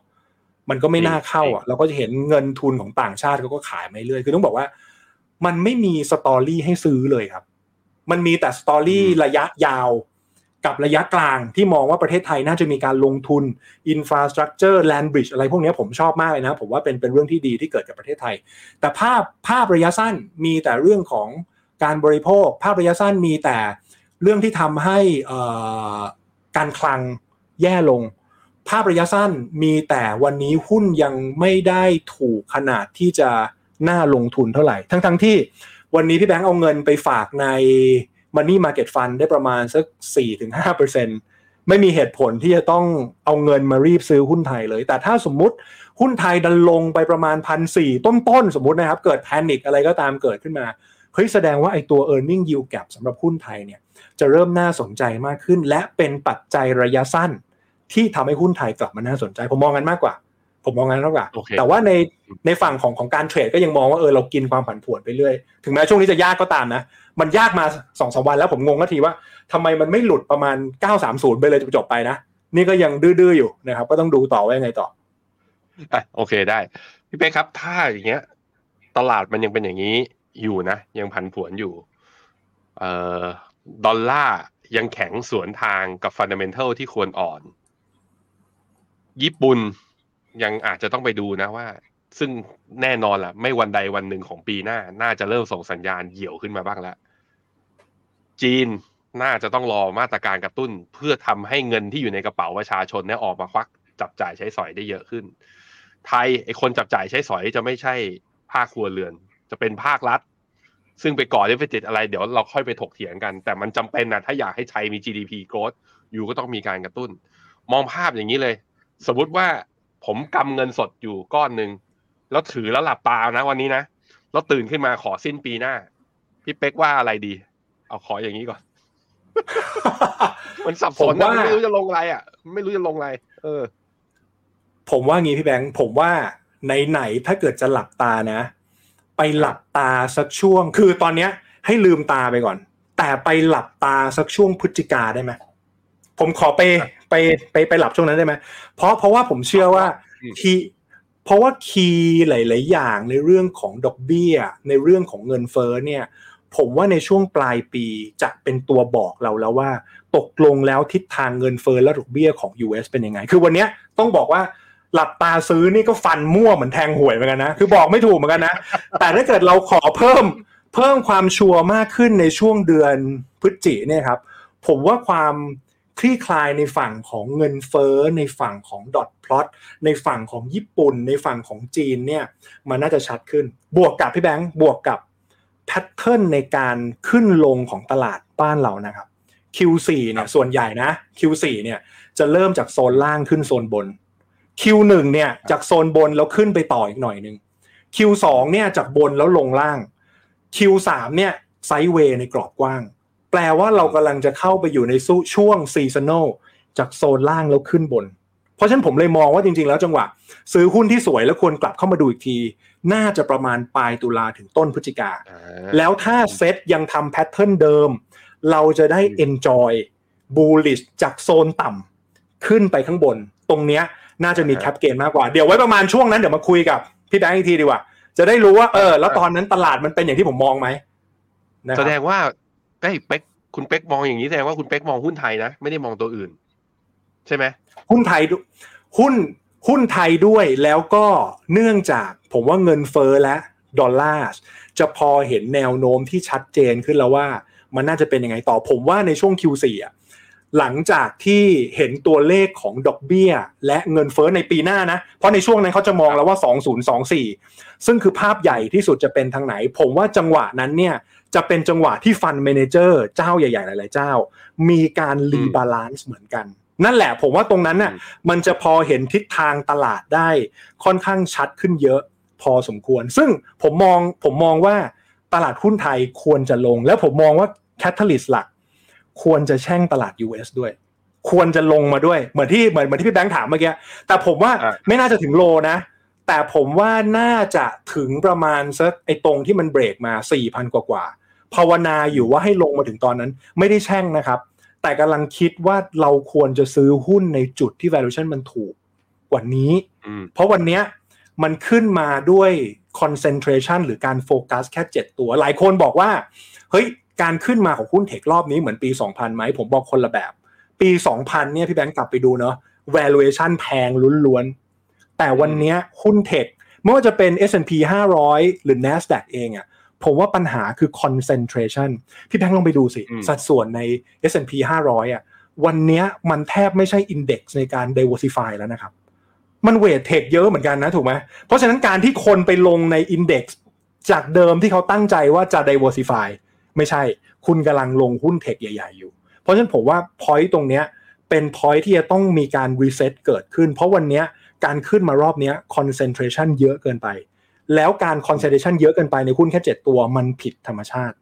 Speaker 3: มันก็ไม่น่าเข้าอะเราก็จะเห็นเงินทุนของต่างชาติเขาก็ขายมาเรื่อยคือต้องบอกว่า มันไม่มีสตอรี่ให้ซื้อเลยครับ มันมีแต่สตอรี่ระยะยาวกับระยะกลางที่มองว่าประเทศไทยน่าจะมีการลงทุน infrastructure land bridge อะไรพวกนี้ผมชอบมากเลยนะ ผมว่าเป็นเป็นเรื่องที่ดีที่เกิดกับประเทศไทย แต่ภาพภาพระยะสั้นมีแต่เรื่องของการบริโภค ภาพระยะสั้นมีแต่เรื่องที่ทำให้เอ่อการคลังแย่ลง ภาพระยะสั้นมีแต่วันนี้หุ้นยังไม่ได้ถูกขนาดที่จะ น่าลงทุนเท่าไหร่ ทั้งๆที่วันนี้พี่แบงค์เอาเงินไปฝากใน Money Market Fund ได้ประมาณสัก 4-5%ไม่มีเหตุผลที่จะต้องเอาเงินมารีบซื้อหุ้นไทยเลย แต่ถ้าสมมุติหุ้นไทยดันลงไปประมาณพันสี่ต้นๆ สมมตินะครับ เกิดแพนิคอะไรก็ตามเกิดขึ้นมาเฮ้ยแสดงว่าไอ้ตัว e a r n i n g yield gap สำหรับหุ้นไทยเนี่ยจะเริ่มน่าสนใจมากขึ้น และเป็นปัจจัยระยะสั้นที่ทำให้หุ้นไทยกลับมาน่าสนใจผมมองกันมากกว่า ผมมองกันมากกว่า
Speaker 2: โอเค
Speaker 3: แต่ว่าในในฝั่งของของการเทรดก็ยังมองว่าเออเรากินความผันผวนไปเรื่อย ถึงแม้ช่วงนี้จะยากก็ตามนะ มันยากมาสองสามวันแล้วผมงงก็ทีว่าทำไมมันไม่หลุดประมาณ 930 ไปเลยจบๆไปนะ นี่ก็ยังดื้อๆอยู่นะครับ ก็ต้องดูต่อว่ายังไงต่อ
Speaker 2: อะโอเคได้ พี่เป๊กครับ ถ้าอย่างเงี้ย ตลาดมันยังเป็นอย่างนี้อยู่นะ ยังผันผวนอยู่ เอ่อดอลลาร์ยังแข็งสวนทางกับฟันเดเมนทัลที่ควรอ่อน ญี่ปุ่น ยังอาจจะต้องไปดูนะว่า ซึ่งแน่นอนล่ะ ไม่วันใดวันหนึ่งของปีหน้า น่าจะเริ่มส่งสัญญาณเหี่ยวขึ้นมาบ้างแล้ว จีนน่าจะต้องรอมาตรการกระตุ้น เพื่อทำให้เงินที่อยู่ในกระเป๋าประชาชนเนี่ยออกมาควักจับจ่ายใช้สอยได้เยอะขึ้น ไทยไอคนจับจ่ายใช้สอยจะไม่ใช่ภาคครัวเรือน จะเป็นภาครัฐ ซึ่งไปก่อเดฟเฟจิตอะไรเดี๋ยวเราค่อยไปถกเถียงกัน แต่มันจำเป็นนะถ้าอยากให้ไทยมี GDP growth อยู่ก็ต้องมีการกระตุ้น มองภาพอย่างนี้เลย สมมติว่า ผมกำเงินสดอยู่ก้อนหนึ่งแล้วถือแล้วหลับตานะ วันนี้นะแล้วตื่นขึ้นมาขอสิ้นปีหน้า พี่เป๊กว่าอะไรดี เอาขออย่างนี้ก่อน มันสับสน
Speaker 3: ผม
Speaker 2: นะ
Speaker 3: ว่า
Speaker 2: ไม่รู้จะลงอะไรอะ ไม่รู้จะลงอะไร เออ
Speaker 3: ผมว่างี้พี่แบงค์ผมว่าไหนๆถ้าเกิดจะหลับตานะ ไปหลับตาสักช่วง คือตอนเนี้ย ให้ลืมตาไปก่อน แต่ไปหลับตาสักช่วงพฤศจิกาได้ไหมผมขอไป ไปไปไปหลับช่วงนั้นได้ไหมเพราะเพราะว่าผมเชื่อว่า
Speaker 2: อืม
Speaker 3: คีย์เพราะว่าคีย์หลาย ๆ อย่างในเรื่องของดอกเบี้ย ในเรื่องของเงินเฟ้อเนี่ยผมว่าในช่วงปลายปีจะเป็นตัวบอกเราแล้วว่า ตกลงแล้วทิศทางเงินเฟ้อและดอกเบี้ยของ US เป็นยังไง คือวันเนี้ยต้องบอกว่าหลับตาซื้อนี่ก็ฟันมั่วเหมือนแทงหวยเหมือนกันนะ คือบอกไม่ถูกเหมือนกันนะ แต่ถ้าเกิดเราขอเพิ่มเพิ่มความชัวร์มากขึ้นในช่วงเดือนพฤศจิเนี่ยครับ ผมว่าความ คลี่คลายในฝั่งของเงินเฟ้อในฝั่งของดอทพลอตในฝั่งของญี่ปุ่น ในฝั่งของจีนเนี่ยมันน่าจะชัดขึ้น บวกกับพี่แบงค์บวกกับ pattern ในการขึ้นลงของตลาดบ้านเรานะครับ Q4 เนี่ยส่วนใหญ่นะ Q4 เนี่ยจะเริ่มจากโซนล่างขึ้นโซนบน Q1 เนี่ยจากโซนบนแล้วขึ้นไปต่ออีกหน่อยหนึ่ง Q2 เนี่ยจากบนแล้วลงล่าง Q3 เนี่ย sideway ในกรอบกว้าง แปลว่าเรากำลังจะเข้าไปอยู่ในสู้ช่วงซีซัน a ลจากโซนล่างแล้วขึ้นบน เพราะฉะนั้นผมเลยมองว่าจริง ๆ แล้วจังหวะ ซื้อหุ้นที่สวยแล้วควรกลับเข้ามาดูอีกที น่าจะประมาณปลายตุลาถึงต้นพฤศจิกา
Speaker 2: อ่า
Speaker 3: แล้วถ้าเซตยังทำ pattern เดิม เราจะได้ enjoy bullish จากโซนต่ำขึ้นไปข้างบน ตรงเนี้ยน่าจะมี cap gain มากกว่า เดี๋ยวไว้ประมาณช่วงนั้นเดี๋ยวมาคุยกับพี่แบงค์อีกทีดีกว่า จะได้รู้ว่าเออ แล้วตอนนั้นตลาดมันเป็นอย่างที่ผมมองไหมนะครับ แส
Speaker 2: ดงว่า เอ้ยเป๊กคุณเป๊กมองอย่างนี้แสดงว่าคุณเป๊กมองหุ้นไทยนะไม่ได้มองตัวอื่น ใช่ไหม
Speaker 3: หุ้นไทยดุหุ้นหุ้นไทยด้วยแล้วก็เนื่องจากผมว่าเงินเฟ้อและดอลลาร์จะพอเห็นแนวโน้มที่ชัดเจนขึ้นแล้วว่า มันน่าจะเป็นยังไงต่อผมว่าในช่วง Q4 อะหลังจากที่เห็นตัวเลขของดอกเบี้ย และเงินเฟ้อในปีหน้านะ เพราะในช่วงนั้นเขาจะมองแล้วว่า 2024 ซึ่งคือภาพใหญ่ที่สุดจะเป็นทางไหน ผมว่าจังหวะนั้นเนี่ย จะเป็นจังหวะที่ฟันเมเนเจอร์เจ้าใหญ่ๆ หลายๆ เจ้า มีการ rebalance เหมือนกัน นั่นแหละผมว่าตรงนั้นน่ะมันจะพอเห็นทิศทางตลาดได้ค่อนข้างชัดขึ้นเยอะพอสมควร ซึ่งผมมองผมมองว่าตลาดหุ้นไทยควรจะลง แล้วผมมองว่า catalyst หลัก ควรจะแช่งตลาด US ด้วย ควรจะลงมาด้วยเหมือนที่เหมือนเหมือนที่พี่แบงค์ถามเมื่อกี้แต่ผมว่า
Speaker 2: อะ
Speaker 3: ไม่น่าจะถึง low นะแต่ผมว่าน่าจะถึงประมาณสักไอ้ตรงที่มันเบรกมา4,000 กว่ากว่าๆ ภาวนาอยู่ว่าให้ลงมาถึงตอนนั้น ไม่ได้แช่งนะครับ แต่กำลังคิดว่าเราควรจะซื้อหุ้นในจุดที่ valuation มันถูกกว่านี้
Speaker 2: อืม
Speaker 3: เพราะวันเนี้ยมันขึ้นมาด้วย concentration หรือการโฟกัสแค่ 7 ตัว หลายคนบอกว่า เฮ้ย การขึ้นมาของหุ้นเทครอบนี้เหมือนปี 2000 ไหม ผมบอกคนละแบบ ปี 2000 เนี่ยพี่แบงค์กลับไปดูเนาะ valuation แพงล้วนๆ แต่วันเนี้ยหุ้นเทคไม่ว่าจะเป็น S&P 500 หรือ NASDAQ เองอะ ผมว่าปัญหาคือ concentration พี่แบงค์ลองไปดูสิ
Speaker 2: อืม
Speaker 3: สัดส่วนใน S&P 500อะวันเนี้ยมันแทบไม่ใช่ index ในการ diversify แล้วนะครับ มันเวทเทคเยอะเหมือนกันนะถูกไหมเพราะฉะนั้นการที่คนไปลงใน Index จากเดิมที่เขาตั้งใจว่าจะ diversify ไม่ใช่ คุณกำลังลงหุ้นเทคใหญ่ ๆ อยู่ เพราะฉะนั้นผมว่า point ตรงเนี้ยเป็น point ที่จะต้องมีการ reset เกิดขึ้น เพราะวันเนี้ยการขึ้นมารอบเนี้ย concentration เยอะเกินไป แล้วการ concentration เยอะเกินไปในหุ้นแค่7ตัวมันผิดธรรมชาติ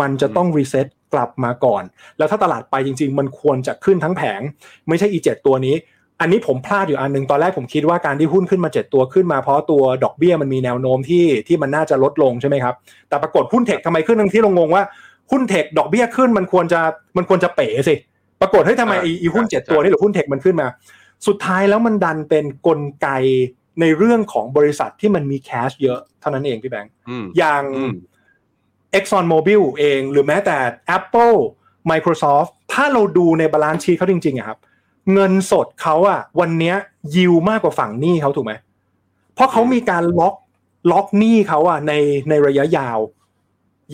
Speaker 3: มันจะต้อง reset กลับมาก่อน แล้วถ้าตลาดไปจริง ๆ มันควรจะขึ้นทั้งแผง ไม่ใช่อีเจ็ดตัวนี้ อันนี้ผมพลาดอยู่อันหนึ่งตอนแรกผมคิดว่าการที่หุ้นขึ้นมาเจ็ดตัวขึ้นมาเพราะตัวดอกเบี้ยมันมีแนวโน้มที่ที่มันน่าจะลดลงใช่ไหมครับแต่ปรากฏหุ้นเทคทำไมขึ้นทั้งที่เรางงว่าหุ้น tech ดอกเบี้ยขึ้นมันควรจะมันควรจะเป๋สิปรากฏเฮ้ยทำไมอีหุ้นเจ็ดตัวนี่หรือหุ้น tech มันขึ้นมา สุดท้ายแล้วมันดันเป็นกลไก ในเรื่องของบริษัทที่มันมี cash เยอะเท่านั้นเองพี่แบงค์
Speaker 2: อืม
Speaker 3: อย่าง
Speaker 2: อืม
Speaker 3: Exxon Mobil เองหรือแม้แต่ Apple Microsoft ถ้าเราดูใน balance sheet เขาจริงๆอะครับ เงินสดเขาอะวันเนี้ยยิวมากกว่าฝั่งหนี้เขาถูกไหมเพราะเขามีการล็อกล็อกหนี้เขาอะในในระยะยาว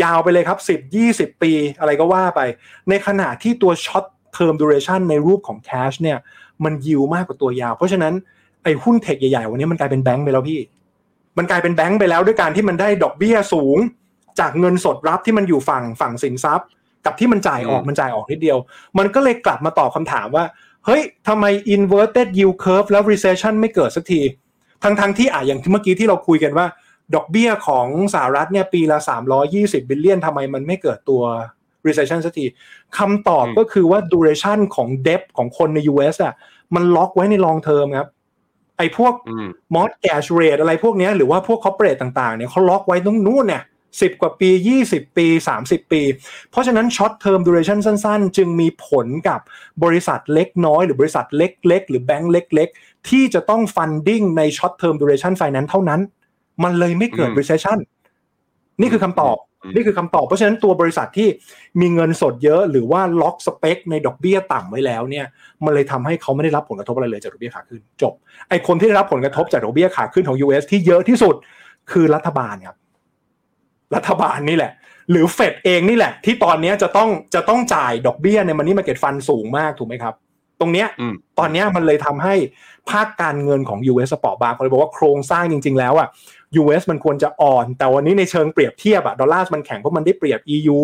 Speaker 3: ยาวไปเลยครับสิบยี่สิบปีอะไรก็ว่าไป ในขณะที่ตัว short term duration ในรูปของ cash เนี่ย มันยิวมากกว่าตัวยาว เพราะฉะนั้น ไอ้หุ้น tech ใหญ่ๆวันนี้มันกลายเป็นแบงก์ไปแล้วพี่ มันกลายเป็นแบงก์ไปแล้วด้วยการที่มันได้ดอกเบี้ยสูง จากเงินสดรับที่มันอยู่ฝั่งฝั่งสินทรัพย์ กับที่มันจ่ายออก
Speaker 2: อืม
Speaker 3: มันจ่ายออกนิดเดียว มันก็เลยกลับมาตอบคำถามว่า เฮ้ยทำไม inverted yield curve แล้ว recession ไม่เกิดสักที ทั้งทั้งที่อะอย่างที่เมื่อกี้ที่เราคุยกันว่า ดอกเบี้ยของสหรัฐเนี่ยปีละ 320 billion ทำไมมันไม่เกิดตัว recession สักทีคำตอบ
Speaker 2: อืม
Speaker 3: ก็คือว่า duration ของ debt ของคนใน US อะมันล็อกไว้ใน long term ครับ ไอ้พวก
Speaker 2: อืม
Speaker 3: mortgage rate อะไรพวกเนี้ยหรือว่าพวก corporate ต่างๆเนี่ยเขาล็อกไว้ตรงนู้นเนี่ยสิบกว่าปี 20 ปี 30 ปี เพราะฉะนั้น short term duration สั้น ๆ จึงมีผลกับบริษัทเล็กน้อย หรือบริษัทเล็ก ๆ หรือแบงก์เล็ก ๆ ที่จะต้อง funding ใน short term duration finance เท่านั้น มันเลยไม่เกิด
Speaker 2: อืม
Speaker 3: recession นี่คือคำตอบ
Speaker 2: อืม
Speaker 3: นี่คือคำตอบเพราะฉะนั้นตัวบริษัทที่มีเงินสดเยอะ หรือว่าล็อกสเปค ในดอกเบี้ยต่ำไว้แล้วเนี่ยมันเลยทำให้เขาไม่ได้รับผลกระทบอะไรเลยจากดอกเบี้ยขาขึ้นจบไอ้คนที่ได้รับผลกระทบจากดอกเบี้ยขาขึ้นของ US ที่เยอะที่สุดคือรัฐบาลครับรัฐบาลนี่แหละ หรือเฟดเองนี่แหละ ที่ตอนเนี้ยจะต้องจะต้องจ่ายดอกเบี้ยใน money market fund สูงมากถูกไหมครับตรงเนี้ย
Speaker 2: อืม
Speaker 3: ตอนเนี้ยมันเลยทำให้ภาคการเงินของ US สปอร์ตบาร์เขาเลยบอกว่าโครงสร้างจริง ๆ แล้วอะ US มันควรจะอ่อน แต่วันนี้ในเชิงเปรียบเทียบอะดอลลาร์มันแข็งเพราะมันได้เปรียบ EU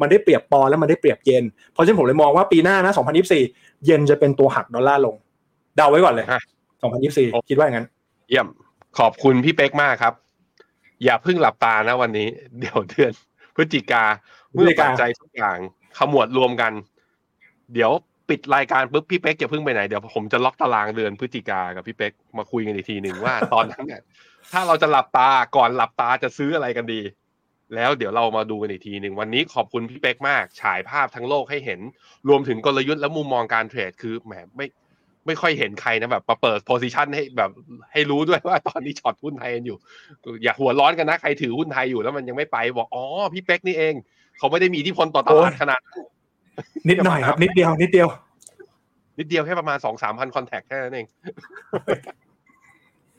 Speaker 3: มันได้เปรียบปอนด์และมันได้เปรียบเยนเพราะฉะนั้นผมเลยมองว่าปีหน้านะ 2024 เยนจะเป็นตัวหักดอลลาร์ลง เดาไว้ก่อนเลย
Speaker 2: ฮะ
Speaker 3: 2024 คิดว่าอย่างนั้น
Speaker 2: เยี่ยม ขอบคุณพี่เป๊กมากครับ อย่าเพิ่งหลับตานะวันนี้ เดี๋ยวเดือน พฤศจิกา
Speaker 3: พฤศ
Speaker 2: เมื่อ
Speaker 3: จิกา
Speaker 2: ปัจจัยทุกอย่างขมวดรวมกัน เดี๋ยวปิดรายการปุ๊บพี่เป๊กอย่าเพิ่งไปไหนเดี๋ยวผมจะล็อกตารางเดือนพฤศจิกากับพี่เป๊กมาคุยกันอีกทีหนึ่งว่าตอนนั้นเนี่ย ถ้าเราจะหลับตาก่อนหลับตาจะซื้ออะไรกันดี แล้วเดี๋ยวเรามาดูกันอีกทีหนึ่งวันนี้ขอบคุณพี่เป๊กมากฉายภาพทั้งโลกให้เห็น รวมถึงกลยุทธ์และมุมมองการเทรดคือแหมไม่ไม่ค่อยเห็นใครนะแบบมาเปิดโพซิชันให้แบบให้รู้ด้วยว่าตอนนี้ช็อตหุ้นไทยกันอยู่ อย่าหัวร้อนกันนะใครถือหุ้นไทยอยู่แล้วมันยังไม่ไปบอกอ๋อพี่เป๊กนี่เอง เขาไม่ได้มีอิทธิพลต่อตลาด
Speaker 3: โอ้ย
Speaker 2: ขนาดนั้น
Speaker 3: นิดหน่อยครับ นิดเดียวนิดเดียว
Speaker 2: นิดเดียวแค่ประมาณสองสามพันคอนแทคแค่นั้นเอง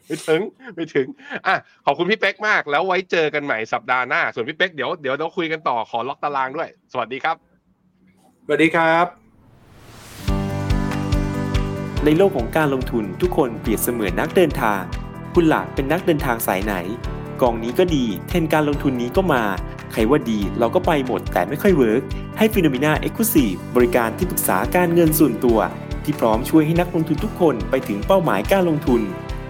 Speaker 2: ไม่ถึงไม่ถึงอะขอบคุณพี่เป๊กมาก แล้วไว้เจอกันใหม่สัปดาห์หน้า ส่วนพี่เป๊กเดี๋ยวเดี๋ยวเราคุยกันต่อขอล็อกตารางด้วย สวัสดีครับ
Speaker 3: สวัสดีครับ
Speaker 4: ในโลกของการลงทุนทุกคนเปรียบเสมือนนักเดินทาง คุณล่ะเป็นนักเดินทางสายไหน กองนี้ก็ดี เทรนด์การลงทุนนี้ก็มา ใครว่าดีเราก็ไปหมดแต่ไม่ค่อย work ให้ Finnomena Exclusive บริการที่ปรึกษาการเงินส่วนตัว ที่พร้อมช่วยให้นักลงทุนทุกคนไปถึงเป้าหมายการลงทุน